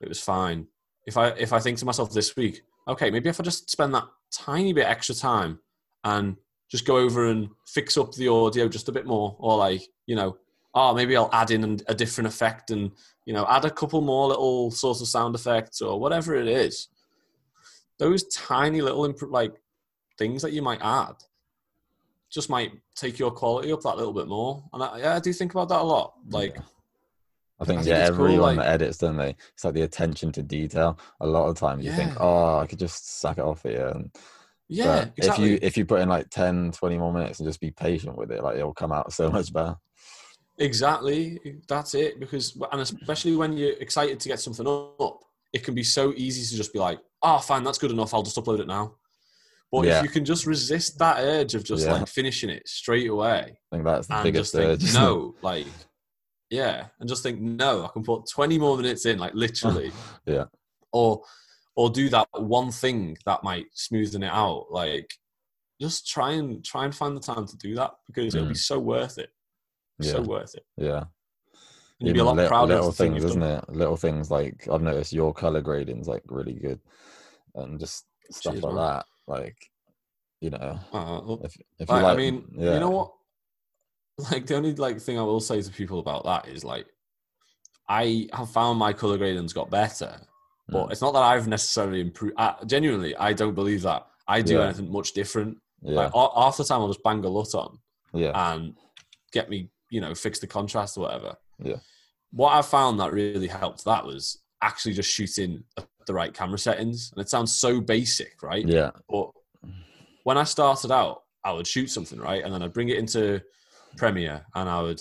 it was fine. If I if I think to myself this week, okay, maybe if I just spend that tiny bit extra time and just go over and fix up the audio just a bit more, or like you know, oh maybe I'll add in a different effect and you know add a couple more little sorts of sound effects or whatever it is. Those tiny little imp- like things that you might add just might take your quality up that little bit more. And I, yeah, I do think about that a lot. Like. I think, I think yeah, it's cool, everyone like- that edits, don't they? It's like the attention to detail. A lot of times you think, oh, I could just sack it off here. And, Yeah, but exactly. If you if you put in like 10, 20 more minutes and just be patient with it, like it'll come out so much better. Exactly. That's it. Because, and especially when you're excited to get something up, it can be so easy to just be like, oh, fine, that's good enough. I'll just upload it now. But Yeah. if you can just resist that urge of just Yeah. like finishing it straight away I think that's the biggest urge. no, like, yeah, and just think, no, I can put 20 more minutes in, like literally. Yeah. Or, or do that one thing that might smoothen it out. Like, just try and try and find the time to do that because it'll be Mm. so worth it. So worth it. yeah. And you'll be a lot lit- prouder of little things, isn't done. it? Little things like I've noticed your color grading's like really good, and just stuff Cheers, like man. that. Like, you know, Uh, if if you I, like, I mean, yeah, you know what? Like the only like thing I will say to people about that is like, I have found my color grading's got better, but Mm. it's not that I've necessarily improved. I, genuinely, I don't believe that I do Yeah. anything much different. yeah, Like half the time, I'll just bang a LUT on yeah, and get me, you know, fix the contrast or whatever. Yeah. What I found that really helped that was actually just shooting a the right camera settings, and it sounds so basic, right? Yeah. But when I started out, I would shoot something right, and then I'd bring it into Premiere, and I would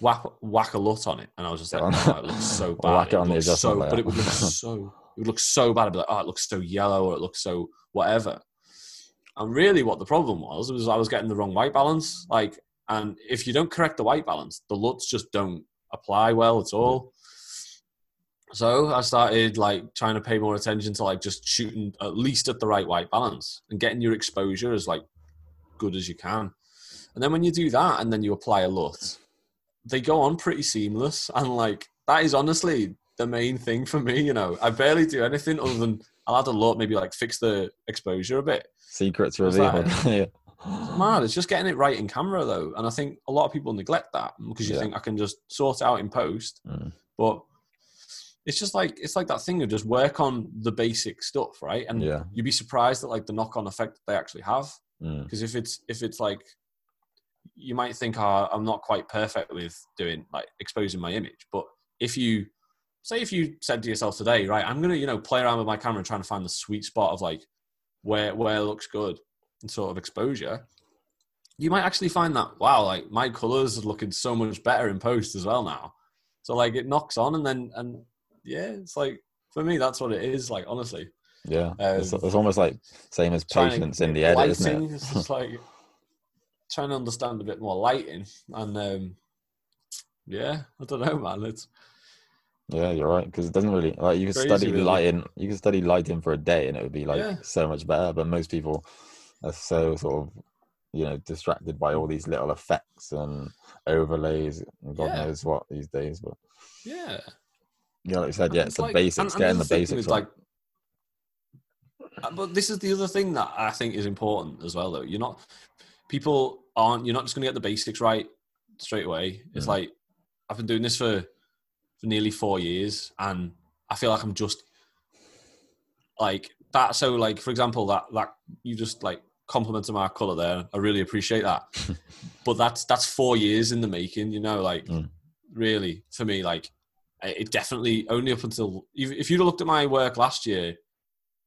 whack whack a LUT on it, and I was just like, oh, it looks so bad. Whack it on the looks so, layer. but it would look so it would look so bad. I'd be like, oh, it looks so yellow, or it looks so whatever. And really, what the problem was was I was getting the wrong white balance. Like, and if you don't correct the white balance, the LUTs just don't apply well at all. So I started like trying to pay more attention to like just shooting at least at the right white balance and getting your exposure as like good as you can. And then when you do that and then you apply a LUT, they go on pretty seamless. And like that is honestly the main thing for me. You know, I barely do anything other than I'll add a LUT, maybe like fix the exposure a bit. Secrets revealed. yeah. It's mad. It's just getting it right in camera though, and I think a lot of people neglect that because you Yeah. think I can just sort it out in post, Mm. but it's just like it's like that thing of just work on the basic stuff, right? And Yeah. you'd be surprised at like the knock-on effect that they actually have. Mm. Because if it's if it's like you might think, oh, I'm not quite perfect with doing like exposing my image, but if you say if you said to yourself today, right, I'm gonna you know play around with my camera and trying to find the sweet spot of like where where it looks good and sort of exposure, you might actually find that wow, like my colors are looking so much better in post as well now. So like it knocks on and then and yeah, it's like for me that's what it is. Like honestly, Yeah. it's, Um, it's almost like same as patience in the edit, isn't it? It's just like trying to understand a bit more lighting and um, yeah, I don't know, man. It's Yeah, you're right. Because it doesn't really like you can study really. lighting. You can study lighting for a day, and it would be like Yeah. so much better. But most people are so sort of you know distracted by all these little effects and overlays and God Yeah. knows what these days. But yeah. yeah, like you said, yeah, it's the like- basics. and- and getting the thing basics like. uh, But this is the other thing that I think is important as well, though. You're not people aren't. You're not just going to get the basics right straight away. It's Mm. like I've been doing this for for nearly four years, and I feel like I'm just like that. So, like for example, that that you just like complimented my color there. I really appreciate that. but that's that's four years in the making. You know, like Mm. really for me, like it definitely only up until if if you'd have looked at my work last year,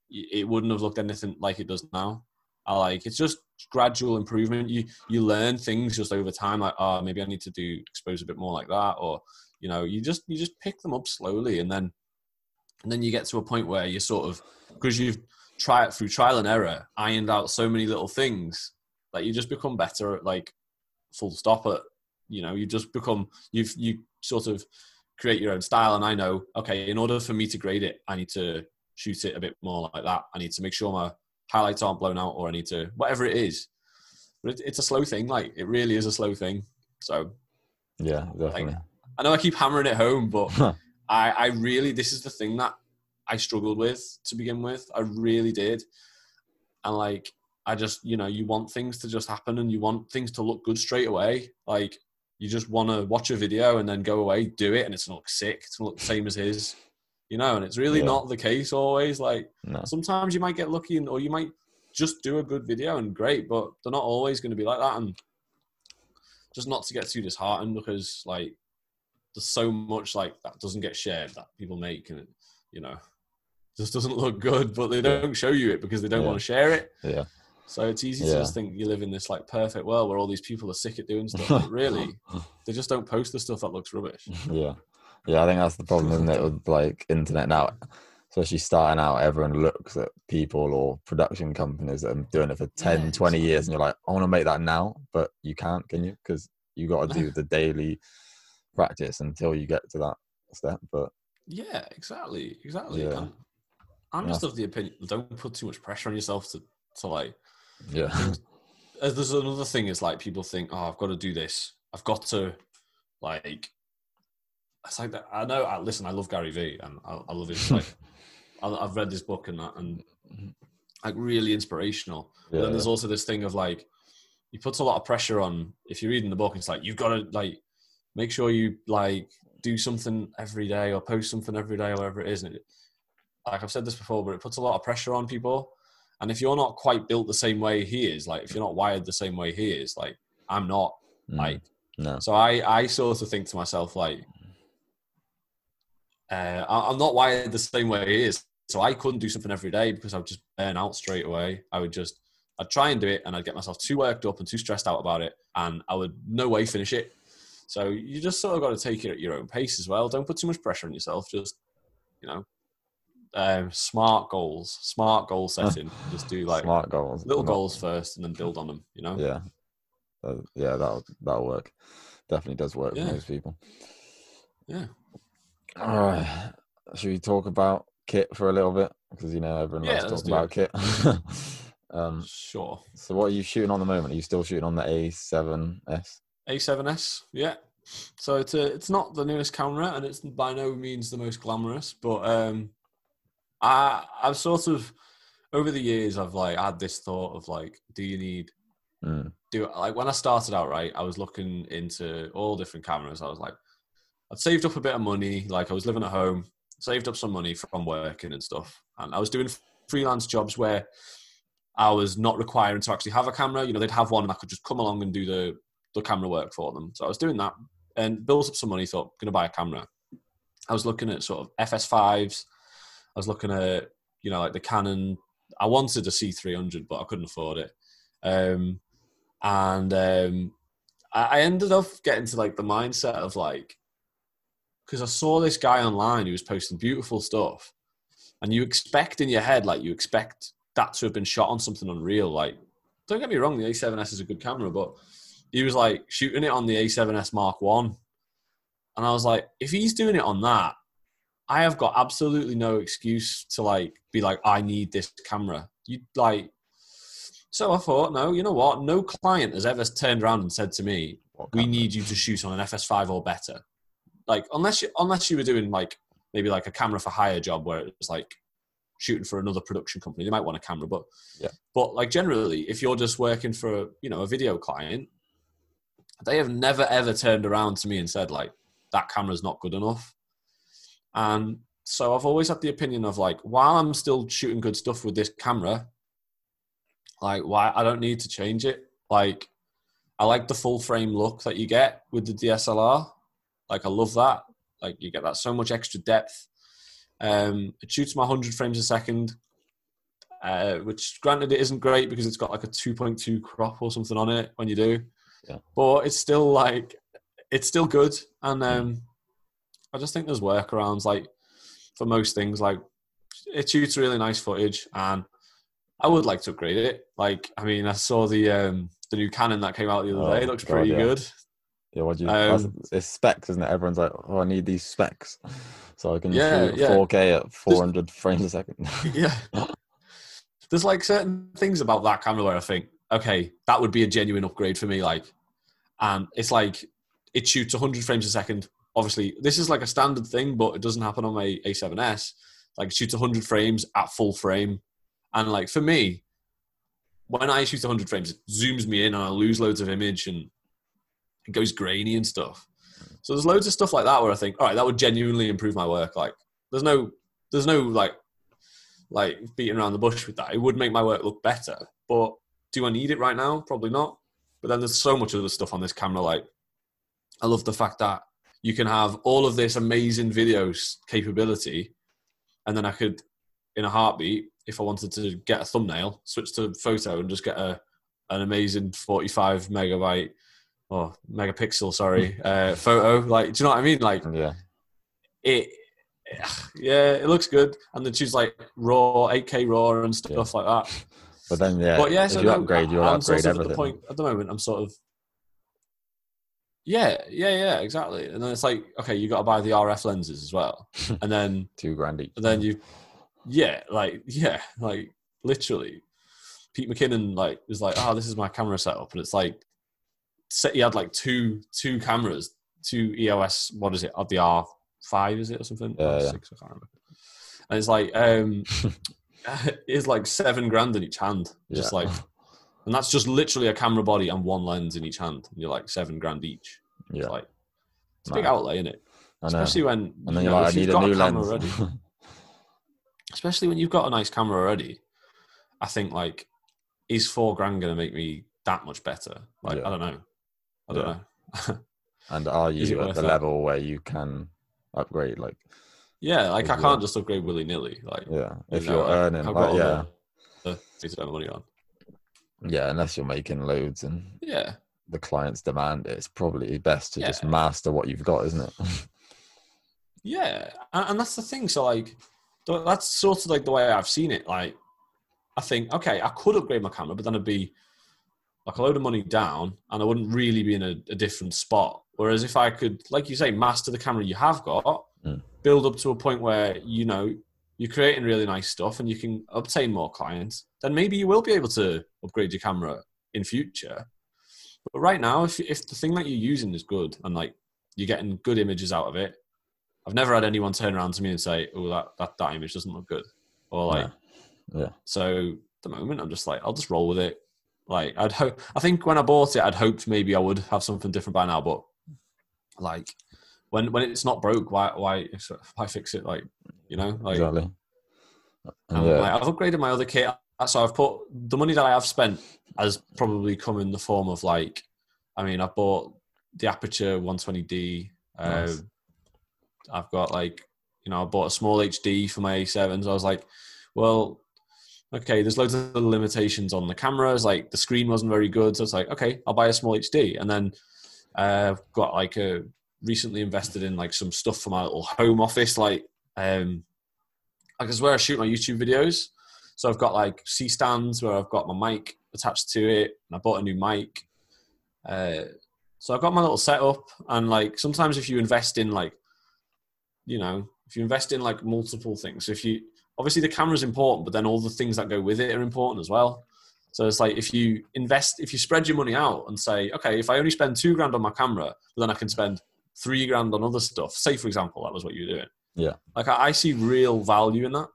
it wouldn't have looked anything like it does now. I like it's just gradual improvement. You you learn things just over time. Like, oh, maybe I need to do expose a bit more like that, or you know, you just you just pick them up slowly, and then and then you get to a point where you sort of because you've tried through trial and error, ironed out so many little things that you just become better at like full stop at you know you just become you've you sort of create your own style and i know okay in order for me to grade it i need to shoot it a bit more like that i need to make sure my highlights aren't blown out or i need to whatever it is but it, it's a slow thing like it really is a slow thing so yeah, definitely. i know i keep hammering it home but I, I really this is the thing that I struggled with to begin with. I really did. And like I just, you know, you want things to just happen and you want things to look good straight away. Like you just want to watch a video and then go away, do it, and it's gonna look sick. It's gonna look the same as his, you know. And it's really Yeah. not the case always. Like no. sometimes you might get lucky, and, or you might just do a good video and great, but they're not always going to be like that. And just not to get too disheartened because like there's so much like that doesn't get shared that people make, and it, you know, just doesn't look good. But they don't show you it because they don't Yeah. want to share it. Yeah. So it's easy to just think you live in this like perfect world where all these people are sick at doing stuff. But really, they just don't post the stuff that looks rubbish. Yeah, yeah. I think that's the problem, isn't it? With like internet now, especially starting out, everyone looks at people or production companies that are doing it for 10, Yeah, 20 years, and you're like, I want to make that now, but you can't, can you? Because you got to do the daily practice until you get to that step. But Yeah, exactly, exactly. Yeah. And I'm just of the opinion don't put too much pressure on yourself to to like. yeah, Uh, There's another thing is like people think, oh, I've got to do this. I've got to, like. It's like that. I know. I, listen, I love Gary Vee, and I, I love his like. I, I've read this book and that, and like really inspirational. But then there's also this thing of like, he puts a lot of pressure on. If you're reading the book, it's like you've got to like make sure you like do something every day or post something every day or whatever it is. And it, like I've said this before, but it puts a lot of pressure on people. And if you're not quite built the same way he is, like if you're not wired the same way he is, like I'm not, Mm, like no, so I I sort of think to myself like, uh, I- I'm not wired the same way he is. So I couldn't do something every day because I would just burn out straight away. I would just, I'd try and do it and I'd get myself too worked up and too stressed out about it and I would no way finish it. So you just sort of got to take it at your own pace as well. Don't put too much pressure on yourself. Just, you know, um, smart goals, smart goal setting. just do like Smart goals. little Not- goals first and then build on them, you know? Yeah. Uh, yeah, that'll that'll work. Definitely does work Yeah. for most people. Yeah. All right. Should we talk about kit for a little bit? Because you know everyone Yeah, loves let's talking do about kit. um, Sure. so what are you shooting on the moment? Are you still shooting on the A7S? A7S, yeah. So it's a, it's not the newest camera, and it's by no means the most glamorous. But um, I I've sort of over the years I've like had this thought of like, do you need Mm. do like when I started out right? I was looking into all different cameras. I was like, I'd saved up a bit of money. Like I was living at home, saved up some money from working and stuff, and I was doing freelance jobs where I was not requiring to actually have a camera. You know, they'd have one, and I could just come along and do the the camera work for them. So I was doing that and built up some money. Thought, going to buy a camera. I was looking at sort of FS5s. I was looking at you know like the Canon. I wanted a C300, but I couldn't afford it. Um, and um, I, I ended up getting to like the mindset of like because I saw this guy online who was posting beautiful stuff, and you expect in your head like you expect that to have been shot on something unreal. Like, don't get me wrong, the A7S is a good camera, but he was like shooting it on the A7S Mark One, and I was like, if he's doing it on that, I have got absolutely no excuse to like be like, I need this camera. You like. So I thought, no, you know what? No client has ever turned around and said to me, we need you to shoot on an FS5 or better. Like unless you unless you were doing like maybe like a camera for hire job where it was like shooting for another production company, they might want a camera. But Yeah. but like generally, if you're just working for you know a video client, they have never ever turned around to me and said like that camera's not good enough. And so I've always had the opinion of like while I'm still shooting good stuff with this camera, like why I don't need to change it. Like I like the full frame look that you get with the DSLR. Like I love that. Like you get that so much extra depth. Um, it shoots my 100 frames a second, uh, which granted it isn't great because it's got like a 2.2 crop or something on it when you do. Yeah. But it's still like it's still good, and um, I just think there's workarounds like for most things. Like it shoots really nice footage, and I would like to upgrade it. Like I mean, I saw the um, the new Canon that came out the other Oh, day. It looks God, pretty yeah. good. Yeah, what do you? Um, it's specs, isn't it? Everyone's like, "Oh, I need these specs, so I can Yeah, shoot yeah. 4K at 400 frames a second. yeah. There's like certain things about that camera where I think, okay, that would be a genuine upgrade for me. Like, and it's like it shoots 100 frames a second. Obviously, this is like a standard thing, but it doesn't happen on my A7S. Like, it shoots 100 frames at full frame, and like for me, when I shoot 100 frames, it zooms me in, and I lose loads of image, and it goes grainy and stuff. Mm. So there's loads of stuff like that where I think, all right, that would genuinely improve my work. Like, there's no, there's no like like beating around the bush with that. It would make my work look better. But do I need it right now? Probably not. But then there's so much other stuff on this camera. Like I love the fact that you can have all of this amazing videos capability, and then I could, in a heartbeat, if I wanted to get a thumbnail, switch to photo and just get a an amazing 45 megabyte or megapixel, sorry, uh, photo. Like, do you know what I mean? Like yeah, it yeah it looks good and then choose like raw 8k raw and stuff like that but then yeah, but yeah if so you no, upgrade, you'll I'm upgrade sort of everything. at the point at the moment i'm sort of yeah yeah yeah exactly and then it's like okay you got to buy the rf lenses as well and then Two grand each. and then you yeah like yeah like literally pete mckinnon like was like oh this is my camera setup and it's like set he had like two two cameras two eos what is it the r5 is it or something Yeah, R6, yeah. i can't remember and it's like um it's like seven grand in each hand just Yeah. like and that's just literally a camera body and one lens in each hand and you're like seven grand each yeah, it's like it's a big outlay isn't it especially when And you then you're know, like, I need a got new camera lens. already especially when you've got a nice camera already, I think like is four grand going to make me that much better? Like Yeah. I don't know, I don't Yeah. know. and are you at the that? level where you can upgrade? Like, Yeah, like I can't just upgrade willy nilly. Like, Yeah, you if know, you're like, earning, like, yeah, other things money on. yeah, unless you're making loads and Yeah, the clients demand it, it's probably best to just master what you've got, isn't it? yeah, and, and that's the thing. So like, that's sort of like the way I've seen it. Like, I think okay, I could upgrade my camera, but then it'd be like a load of money down, and I wouldn't really be in a, a different spot. Whereas if I could, like you say, master the camera you have got, Mm. build up to a point where you know you're creating really nice stuff and you can obtain more clients, then maybe you will be able to upgrade your camera in future. But right now, if if the thing that you're using is good and like you're getting good images out of it, I've never had anyone turn around to me and say, "Oh, that that, that image doesn't look good," or like. yeah, So at the moment, I'm just like, I'll just roll with it. Like I'd hope. I think when I bought it, I'd hoped maybe I would have something different by now. But like when when it's not broke, why why why fix it? Like you know, like exactly. And um, yeah, like, I've upgraded my other kit. So I've put the money that I have spent has probably come in the form of like, I mean, I've bought the Aputure 120D. Nice. Uh, I've got like, you know, I bought a small HD for my A7. So I was like, well, okay, there's loads of limitations on the cameras. Like the screen wasn't very good. So it's like, okay, I'll buy a small HD. And then uh, I've got like a recently invested in like some stuff for my little home office. Like, um, like is where I shoot my YouTube videos. So I've got like C stands where I've got my mic attached to it, and I bought a new mic. Uh, so I've got my little setup, and like sometimes if you invest in like, you know, if you invest in like multiple things, if you obviously the camera's important, but then all the things that go with it are important as well. So it's like if you invest, if you spread your money out and say, okay, if I only spend two grand on my camera, but then I can spend three grand on other stuff. Say for example, that was what you were doing. Yeah. Like I, I see real value in that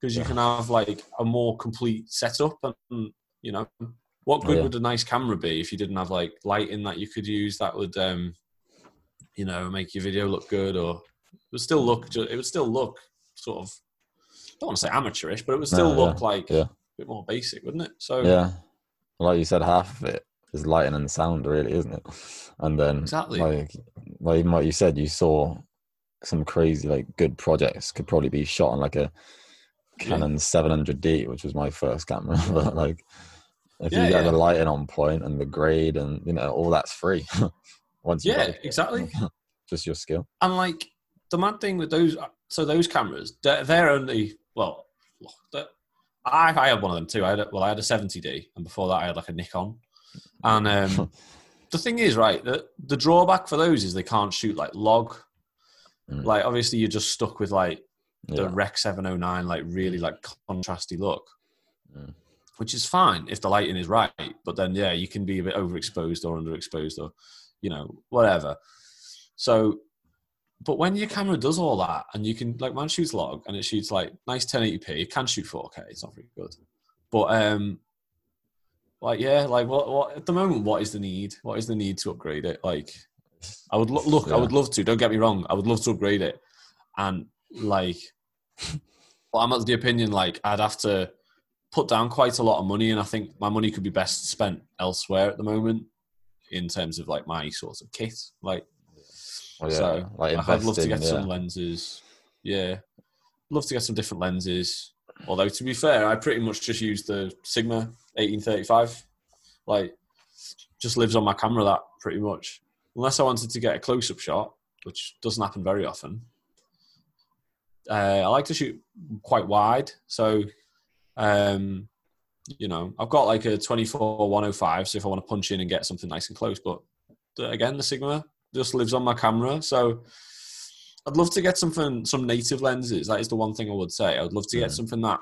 because you Yeah. can have like a more complete setup and you know what good Yeah. would a nice camera be if you didn't have like lighting that you could use that would um you know make your video look good or it would still look it would still look sort of don't want to say amateurish but it would still No, look like yeah. a bit more basic wouldn't it so yeah, like you said, half of it is lighting and sound, really, isn't it? And then, Exactly. like, like even what you said, you saw some crazy, like, good projects could probably be shot on like a Yeah. Canon 700D, which was my first camera. but like, if Yeah, you get yeah. the lighting on point and the grade and you know all that's free. Once you yeah exactly just your skill. And like the mad thing with those, so those cameras, they're, they're only well, I I had one of them too. I had a, well, I had a 70D, and before that, I had like a Nikon. And um, the thing is, right, the the drawback for those is they can't shoot like log. Mm. Like obviously, you're just stuck with like the Yeah. Rec 709, like really like contrasty look, Mm. which is fine if the lighting is right. But then, yeah, you can be a bit overexposed or underexposed or, you know, whatever. So, but when your camera does all that and you can, like, mine shoots log and it shoots like nice 1080p, it can shoot 4K, it's not very good. But, um, like, yeah, like, what, what, at the moment, what is the need? What is the need to upgrade it? Like, I would lo- look. I would love to. Don't get me wrong. I would love to upgrade it, and like, well, I'm of the opinion like I'd have to put down quite a lot of money, and I think my money could be best spent elsewhere at the moment in terms of like my sort of kit. Like, Yeah, so like like, I'd love to get yeah. some lenses. Yeah, love to get some different lenses. Although to be fair, I pretty much just use the Sigma 1835. Like, just lives on my camera. That pretty much, unless I wanted to get a close-up shot, which doesn't happen very often. Uh, I like to shoot quite wide, so um, you know I've got like a 24 105. So if I want to punch in and get something nice and close, but again, the Sigma just lives on my camera, so I'd love to get something, some native lenses. That is the one thing I would say. I'd love to get Mm. something that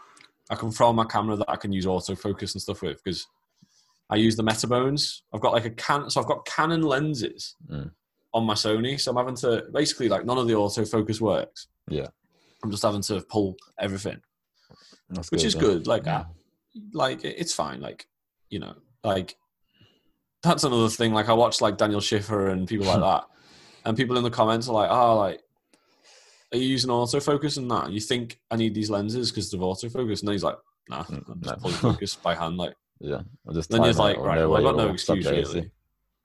I can throw on my camera that I can use autofocus and stuff with because I use the Metabones. I've got like a can, so I've got Canon lenses Mm. on my Sony. So I'm having to basically like none of the autofocus works. Yeah. I'm just having to pull everything, That's which is yeah. good. Like, Yeah. uh, like it's fine. Like, you know, like that's another thing. Like I watch like Daniel Schiffer and people like that, and people in the comments are like, "Oh, like, are you using autofocus and that? You think I need these lenses because of autofocus?" And then he's like, "Nah, Mm, I'm just pulling focus by hand." Like, Yeah, I'll just then time like, "Right, well, I've got no excuse really."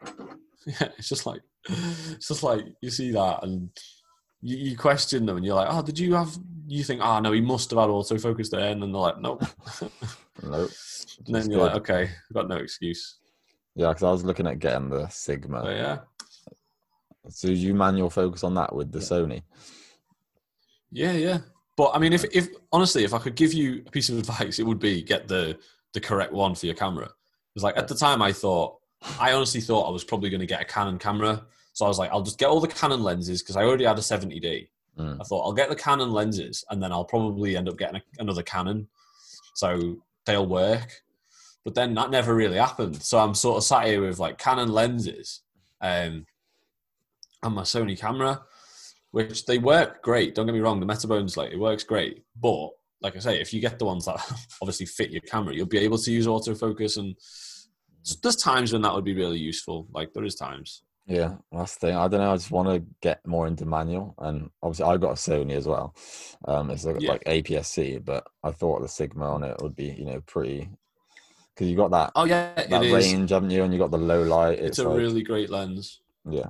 Yeah, it's just like, it's just like you see that, and you, you question them and you're like, oh, did you have? You think, oh no, he must have had autofocus there, and then they're like, nope. Nope. and then you're like, okay, I've got no excuse. Yeah, because I was looking at getting the Sigma. But yeah, So you manual focus on that with the Yeah. Sony? yeah, yeah. But I mean, if if honestly, if I could give you a piece of advice, it would be get the the correct one for your camera. Because like at the time, I thought I honestly thought I was probably going to get a Canon camera. So I was like, I'll just get all the Canon lenses because I already had a 70D. Mm. I thought I'll get the Canon lenses and then I'll probably end up getting a, another Canon. So they'll work. But then that never really happened. So I'm sort of sat here with like Canon lenses um, and my Sony camera, which they work great. Don't get me wrong, the Metabones, like it works great. But like I say, if you get the ones that obviously fit your camera, you'll be able to use autofocus. And there's times when that would be really useful. Like there is times. Yeah, that's the thing. I don't know. I just want to get more into manual, and obviously I got a Sony as well. Um, it's like, Yeah. like APS-C, but I thought the Sigma on it would be, you know, pretty because you got that Oh yeah, that is. range, haven't you? And you got the low light. It's It's, a like, really great lens. yeah,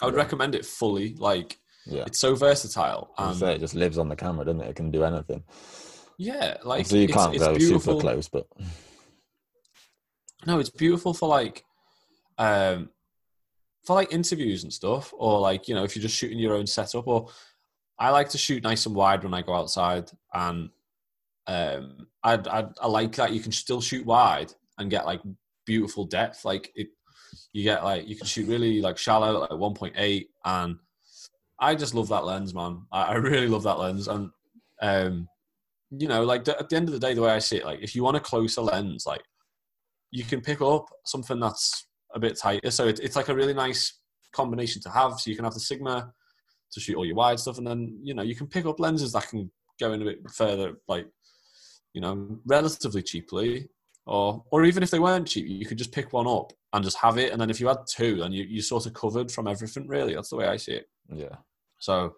I would Yeah. recommend it fully. Like yeah. it's so versatile and say, it just lives on the camera, doesn't it? It can do anything. yeah, like so you can't it's go beautiful. super close, but No, it's beautiful for like, um, for like interviews and stuff, or like you know if you're just shooting your own setup. Or I like to shoot nice and wide when I go outside, and um, I I I like that you can still shoot wide and get like beautiful depth. Like it, you get like you can shoot really like shallow, like 1.8, and I just love that lens, man. I, I really love that lens, and um, you know, like the, at the end of the day, the way I see it, like if you want a closer lens, like you can pick up something that's a bit tighter. So it, it's like a really nice combination to have. So you can have the Sigma to shoot all your wide stuff, and then you know you can pick up lenses that can go in a bit further, like you know, relatively cheaply. Or, or even if they weren't cheap, you could just pick one up and just have it. And then if you had two, then you you sort of covered from everything. Really, that's the way I see it. yeah, So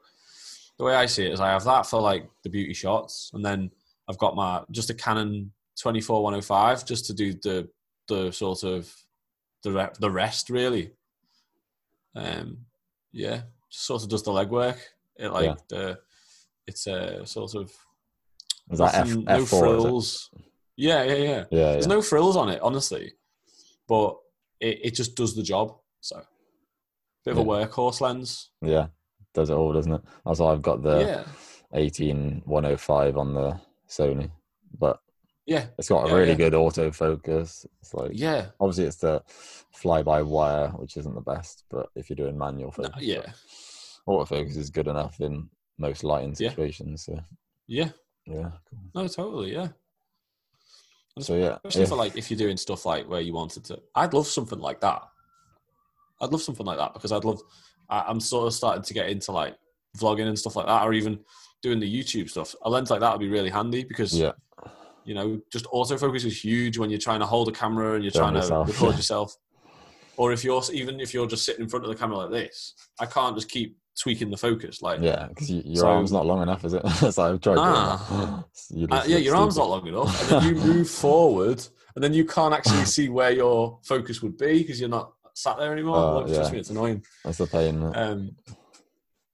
the way I see it is I have that for like the beauty shots, and then I've got my just a Canon 24105 just to do the the sort of the re- the rest really. Um, yeah, just sort of does the legwork. It like Yeah. the it's a sort of is that F no four? Frills. Yeah, yeah, yeah. Yeah, yeah. There's no frills on it, honestly, but it, it just does the job. So bit of a workhorse lens. yeah. Does it all, doesn't it? That's why I've got the yeah, 18105 on the Sony, but yeah, it's got a Yeah, really yeah. good autofocus. It's like yeah. obviously it's the fly by wire, which isn't the best, but if you're doing manual No, focus, but yeah, autofocus is good enough in most lighting Yeah. situations. So yeah. Yeah, cool. No, totally, yeah. And So yeah, Especially if- for like if you're doing stuff like where you wanted to. I'd love something like that. I'd love something like that because I'd love. I, I'm sort of starting to get into like vlogging and stuff like that, or even doing the YouTube stuff. A lens like that would be really handy because yeah, you know just autofocus is huge when you're trying to hold a camera and you're Film trying to record yourself. Or if you're even if you're just sitting in front of the camera like this, I can't just keep tweaking the focus. Like yeah, because you, your So- arm's not long enough, is it? so I've tried doing Ah. You Uh, yeah, your arm's not long enough, and then you move forward, and then you can't actually see where your focus would be because you're not sat there anymore. Oh, Like, Trust me, it's annoying. That's the pain. Um,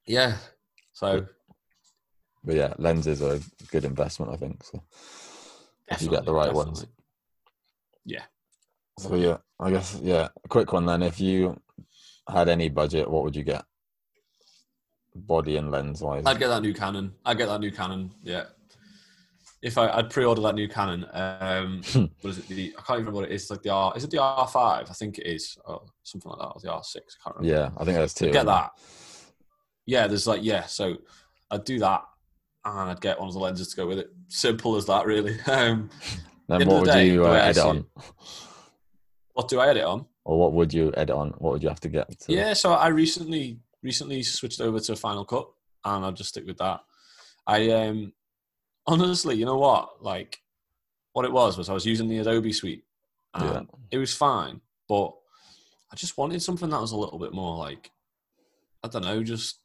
yeah. So But yeah, lenses are a good investment, I think. So if you get the definitely, right ones. Yeah. So yeah, I guess yeah, a quick one then. If you had any budget, what would you get? Body and lens wise. I'd get that new Canon. I'd get that new Canon. Yeah. If I, I'd pre-order that new Canon, um, what is it? The I can't even remember what it is. It's like the R. Is it the R five? I think it is, or something like that, or the R six. I can't remember. Yeah, I think that's two. I'd get that. Yeah, there's like yeah. So I'd do that, and I'd get one of the lenses to go with it. Simple as that, really. Um, Then what the would day, you uh, edit on, what do I edit on? or what would you edit on? What would you have to get? To... Yeah, so I recently recently switched over to Final Cut, and I'll just stick with that. I um honestly, you know what? Like, what it was was I was using the Adobe Suite, and Yeah. it was fine, but I just wanted something that was a little bit more like, I don't know, just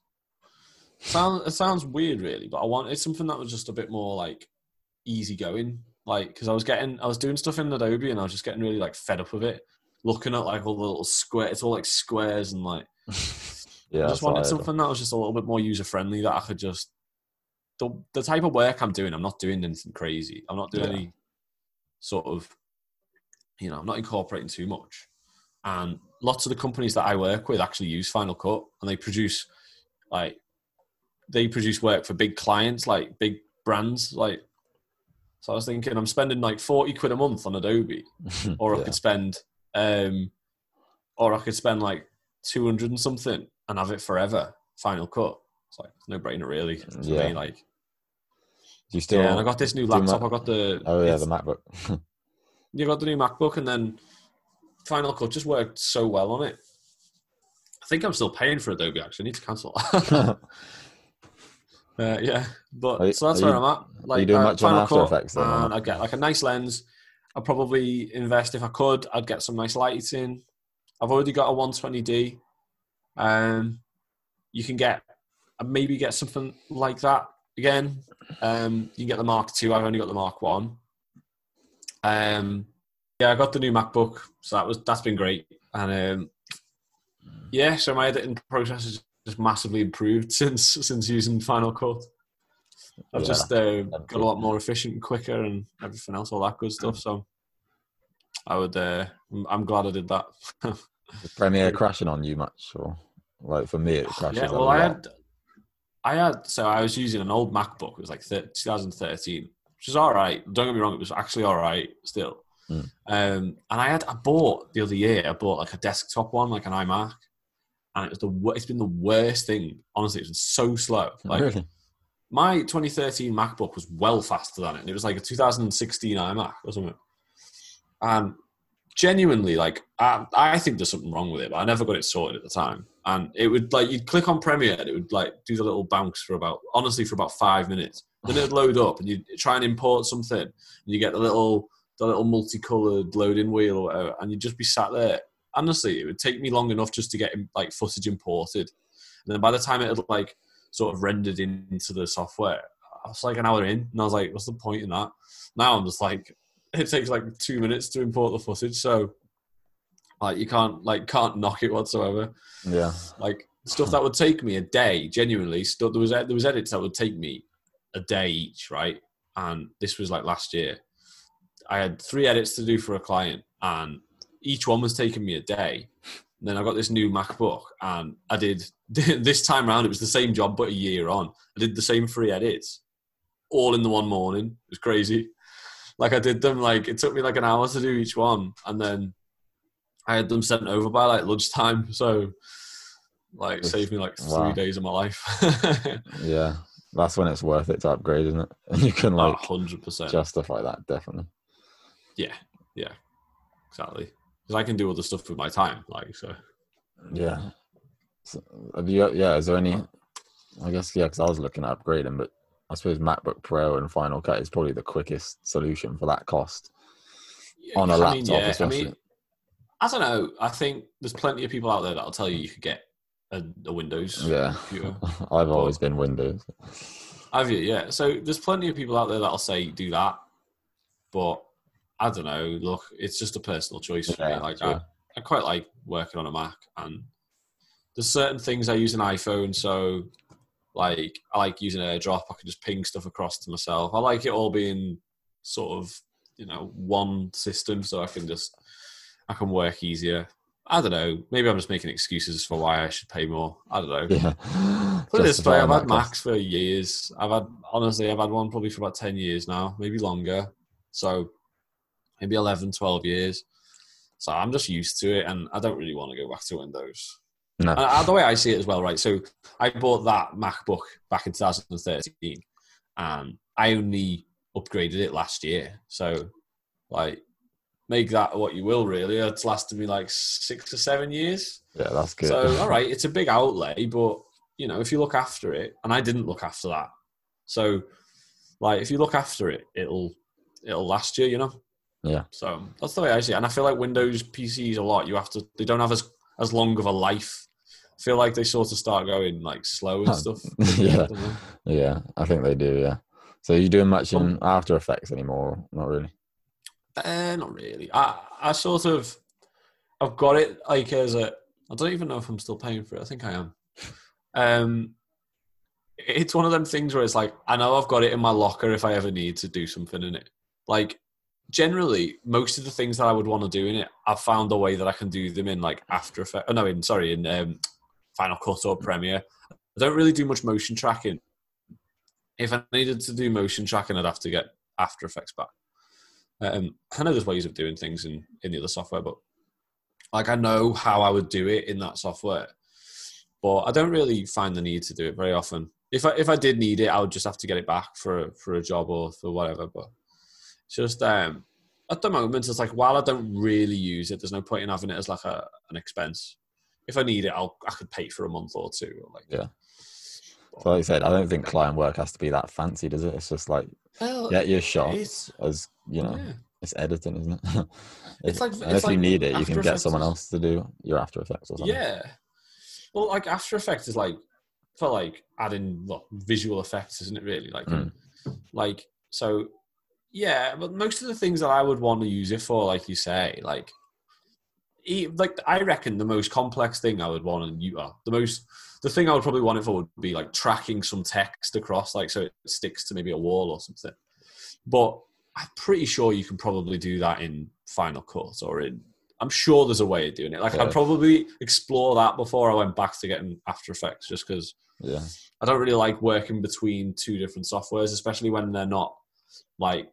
sound. It sounds weird, really, but I wanted something that was just a bit more like easygoing. Like, because I was getting, I was doing stuff in Adobe, and I was just getting really like fed up with it. Looking at like all the little square, it's all like squares and like Yeah, I just wanted something that was just a little bit more user friendly that I could just the the type of work I'm doing. I'm not doing anything crazy. I'm not doing Yeah. any sort of you know. I'm not incorporating too much. And lots of the companies that I work with actually use Final Cut, and they produce like they produce work for big clients, like big brands. Like, so I was thinking, I'm spending like forty quid a month on Adobe, or I could spend um or I could spend like 200 and something and have it forever final cut. It's like no brainer really to Yeah. me like. Do you still? yeah and I got this new laptop I got the oh yeah, the MacBook. you got the new MacBook and then Final Cut just worked so well on it. I think I'm still paying for Adobe actually. I need to cancel. Uh, yeah but you- so that's where you- I'm at. like doing uh, much on Final After Cut, Effects then, and I get like a nice lens. I'd probably invest if I could I'd get some nice lighting. I've already got a 120D um you can get uh, maybe get something like that again um you can get the Mark Two. I've only got the Mark 1 um yeah I got the new MacBook so that was that's been great and um yeah so my editing process has just massively improved since since using Final Cut I've Yeah, just uh, got a lot more efficient and quicker and everything else, all that good stuff. So I would, uh, I'm glad I did that. Is Premiere crashing on you much, or like for me it crashes? yeah, well, I had, I had, so I was using an old MacBook. It was like thir 2013, which is all right. Don't get me wrong, it was actually all right still. Mm. Um, and I had, I bought the other year, I bought like a desktop one, like an iMac, and it was the, it's been the worst thing. Honestly, it's been so slow. Like really? my 2013 MacBook was well faster than it, and it was like a 2016 iMac or something. And genuinely, like I, I think there's something wrong with it, but I never got it sorted at the time. And it would like you'd click on Premiere, and it would like do the little bounce for about honestly for about five minutes. Then it'd load up, and you try and import something, and you get the little the little multicolored loading wheel or whatever, and you'd just be sat there. Honestly, it would take me long enough just to get like footage imported, and then by the time it had like sort of rendered into the software. I was like an hour in, and I was like, "What's the point in that?" Now I'm just like, it takes like two minutes to import the footage, so like you can't like can't knock it whatsoever. Yeah. Like stuff that would take me a day, genuinely. Stuff there was there was edits that would take me a day each, right? And this was like last year. I had three edits to do for a client, and each one was taking me a day. And then I got this new MacBook, and I did this time round. It was the same job, but a year on. I did the same three edits, all in the one morning. It was crazy. Like I did them like it took me like an hour to do each one, and then I had them sent over by like lunchtime. So like saved me like three wow. days of my life. Yeah. That's when it's worth it to upgrade, isn't it? And you can like hundred percent. justify that definitely. Yeah, yeah, exactly. Because I can do other stuff with my time, like so. Yeah. So, have you? Yeah. Is there any? I guess yeah, because I was looking at upgrading, but I suppose MacBook Pro and Final Cut is probably the quickest solution for that cost on a I laptop, mean, yeah, especially. I mean, I don't know. I think there's plenty of people out there that'll tell you you could get a, a Windows yeah. computer. I've always been Windows. Have you? Yeah. So there's plenty of people out there that'll say do that, but I don't know. Look, it's just a personal choice for Yeah, me. Like. I, I quite like working on a Mac, and there's certain things I use an iPhone. So like I like using AirDrop. I can just ping stuff across to myself. I like it all being sort of you know one system, so I can just I can work easier. I don't know. Maybe I'm just making excuses for why I should pay more. I don't know. Yeah. Put it this way, I've had. Macs for years. I've had honestly, I've had one probably for about ten years now, maybe longer. So maybe 11, 12 years. So I'm just used to it, and I don't really want to go back to Windows. No. And the way I see it as well, right? So I bought that MacBook back in 2013, and I only upgraded it last year. So, like, make that what you will. Really, it's lasted me like six or seven years. Yeah, that's good. So, all right, it's a big outlay, but you know, if you look after it, and I didn't look after that, so like if you look after it, it'll it'll last you, you know. Yeah. So that's the way I see it, and I feel like Windows PCs a lot. You have to; they don't have as as long of a life. Feel like they sort of start going like slow and stuff. yeah. I. Yeah, I think they do. Yeah. So you doing much in Um, After Effects anymore? Not really. Uh, not really. I I sort of I've got it like as a. I don't even know if I'm still paying for it. I think I am. um, it's one of them things where it's like I know I've got it in my locker if I ever need to do something in it. Like generally, most of the things that I would want to do in it, I've found a way that I can do them in like After Effects. Oh no, in sorry, in um, Final Cut or Premiere. I don't really do much motion tracking. If I needed to do motion tracking, I'd have to get After Effects back. Um, I know there's ways of doing things in, in the other software, but like I know how I would do it in that software, but I don't really find the need to do it very often. If I if I did need it, I would just have to get it back for for a job or for whatever. But just um, at the moment, it's like while I don't really use it, there's no point in having it as like a an expense. If I need it, I'll I could pay for a month or two. Or like Yeah. So like I said, I don't think client work has to be that fancy, does it? It's just like well, get your shot as you know. yeah. It's editing, isn't it? It's like- and it's if you need it, you can get someone else to do your After Effects or something. Yeah. Well, like After Effects is like for like adding visual effects, isn't it? Really, like, Mm. like so. Yeah, but most of the things that I would want to use it for, like you say, like, like I reckon the most complex thing I would want in uh, the most, the thing I would probably want it for would be like tracking some text across, like so it sticks to maybe a wall or something. But I'm pretty sure you can probably do that in Final Cut or in. I'm sure there's a way of doing it. Like Yeah. I'd probably explore that before I went back to getting After Effects, just because Yeah. I don't really like working between two different softwares, especially when they're not like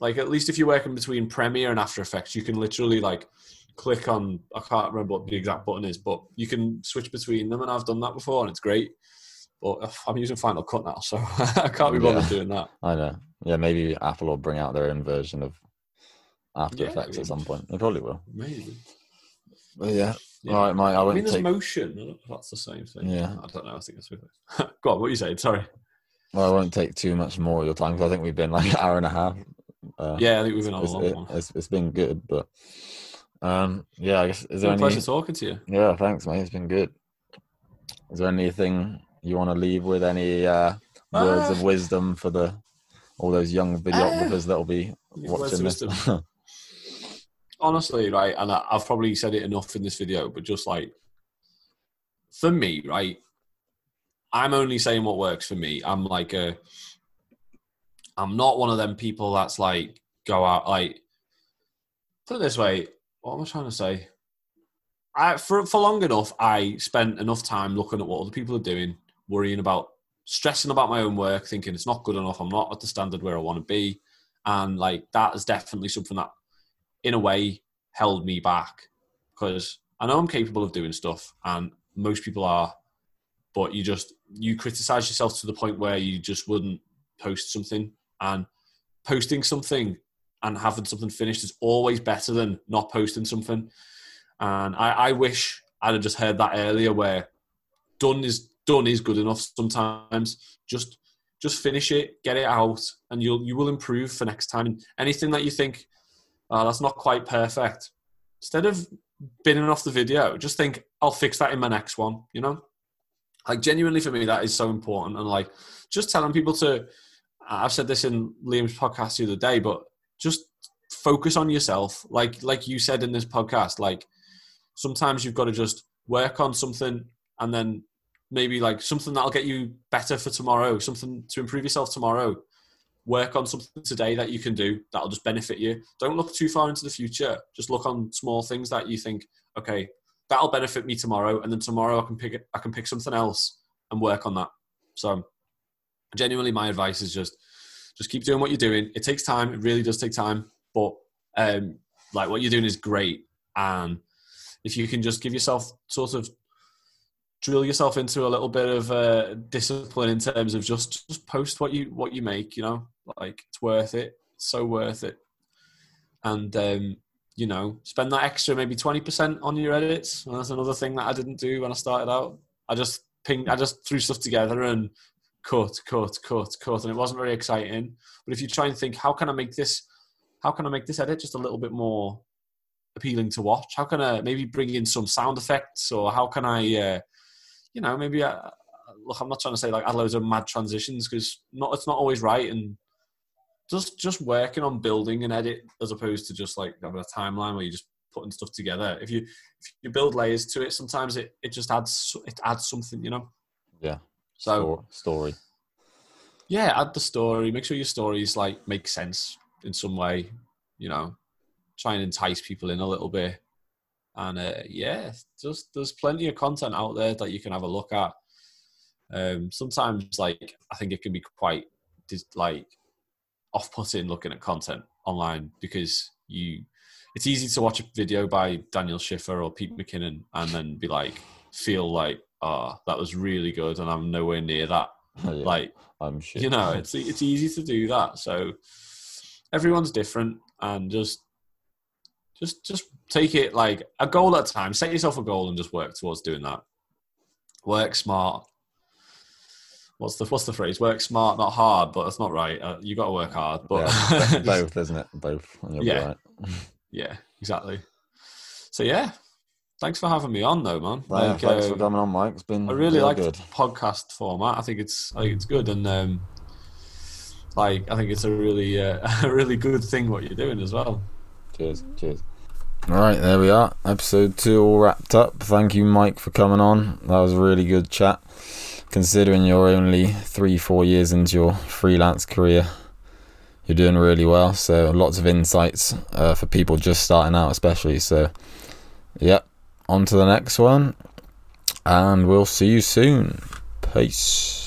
like at least if you're working between Premiere and After Effects, you can literally like click on I can't remember what the exact button is, but you can switch between them and I've done that before and it's great. But I'm using Final Cut now, so I can't be bothered Yeah. doing that. I know. Yeah, maybe Apple will bring out their own version of After Yeah, Effects at some point. They probably will. Maybe. But yeah. Yeah. All right, Mike. I I mean, there's take. motion. I don't know that's the same thing. Yeah. I don't know. I think it's Go on. What are you saying? Sorry. Well, I won't take too much more of your time because I think we've been like an hour and a half. Uh, Yeah, I think we've been on a long it- one. it's, it's been good, but um, yeah. I guess is there been a any? pleasure talking to you. Yeah, thanks, mate. It's been good. Is there anything you want to leave with? Any uh, words of Ah. wisdom for the all those young videographers that'll be watching this? honestly, right, and I, I've probably said it enough in this video, but just like for me, right, I'm only saying what works for me. I'm like a, I'm not one of them people that's like go out like. Put it this way, what am I trying to say? I for for long enough, I spent enough time looking at what other people are doing, worrying about, stressing about my own work, thinking it's not good enough. I'm not at the standard where I want to be, and like that is definitely something that in a way held me back because I know I'm capable of doing stuff and most people are, but you just you criticize yourself to the point where you just wouldn't post something and posting something and having something finished is always better than not posting something. And I, I wish I'd have just heard that earlier where done is done is good enough sometimes. Just just finish it, get it out, and you'll you will improve for next time. And anything that you think oh, that's not quite perfect. Instead of binning off the video, just think, I'll fix that in my next one, you know? Like, genuinely for me, that is so important. And, like, just telling people to, I've said this in Liam's podcast the other day, but just focus on yourself. Like, like you said in this podcast, like, sometimes you've got to just work on something and then maybe like something that'll get you better for tomorrow, something to improve yourself tomorrow work on something today that you can do that'll just benefit you. Don't look too far into the future. Just look on small things that you think, okay, that'll benefit me tomorrow, and then tomorrow I can pick I can pick something else and work on that. So, genuinely, my advice is just just keep doing what you're doing. It takes time. It really does take time, but um, like what you're doing is great, and if you can just give yourself sort of drill yourself into a little bit of uh, discipline in terms of just just post what you what you make you know? Like it's worth it. So worth it. And um you know spend that extra maybe 20% on your edits. And that's another thing that i didn't do when i started out. I just ping i just threw stuff together and cut cut cut cut and it wasn't very exciting but if you try and think how can i make this how can i make this edit just a little bit more appealing to watch how can i maybe bring in some sound effects or how can i uh, you know, maybe I, look, I'm not trying to say like add loads of mad transitions because not it's not always right, and just just working on building an edit as opposed to just like having a timeline where you just putting stuff together. If you if you build layers to it, sometimes it, it just adds it adds something, you know. Yeah. So story. yeah, add the story. Make sure your stories like make sense in some way. You know, try and entice people in a little bit. And uh, yeah, just there's plenty of content out there that you can have a look at. Um, sometimes, like I think it can be quite like off-putting looking at content online because you it's easy to watch a video by Daniel Schiffer or Pete McKinnon and then be like feel like oh that was really good and I'm nowhere near that yeah, like I'm sure. you know it's it's easy to do that so everyone's different and just just just take it like a goal at a time set yourself a goal and just work towards doing that work smart what's the what's the phrase work smart not hard but that's not right uh, you got to work hard but Yeah, both, isn't it? Both. and you'll be Yeah. right. yeah exactly so yeah thanks for having me on though man Yeah, Like, thanks for uh, coming on, Mike. It's been I really like the podcast format. I think it's I think it's good, and um, like I think it's a really uh, a really good thing what you're doing as well. Cheers. Cheers. All right, there we are. Episode two all wrapped up. Thank you, Mike, for coming on. That was a really good chat. Considering you're only three, four years into your freelance career, you're doing really well. So lots of insights uh, for people just starting out, especially. So, yep. On to the next one, and we'll see you soon. Peace.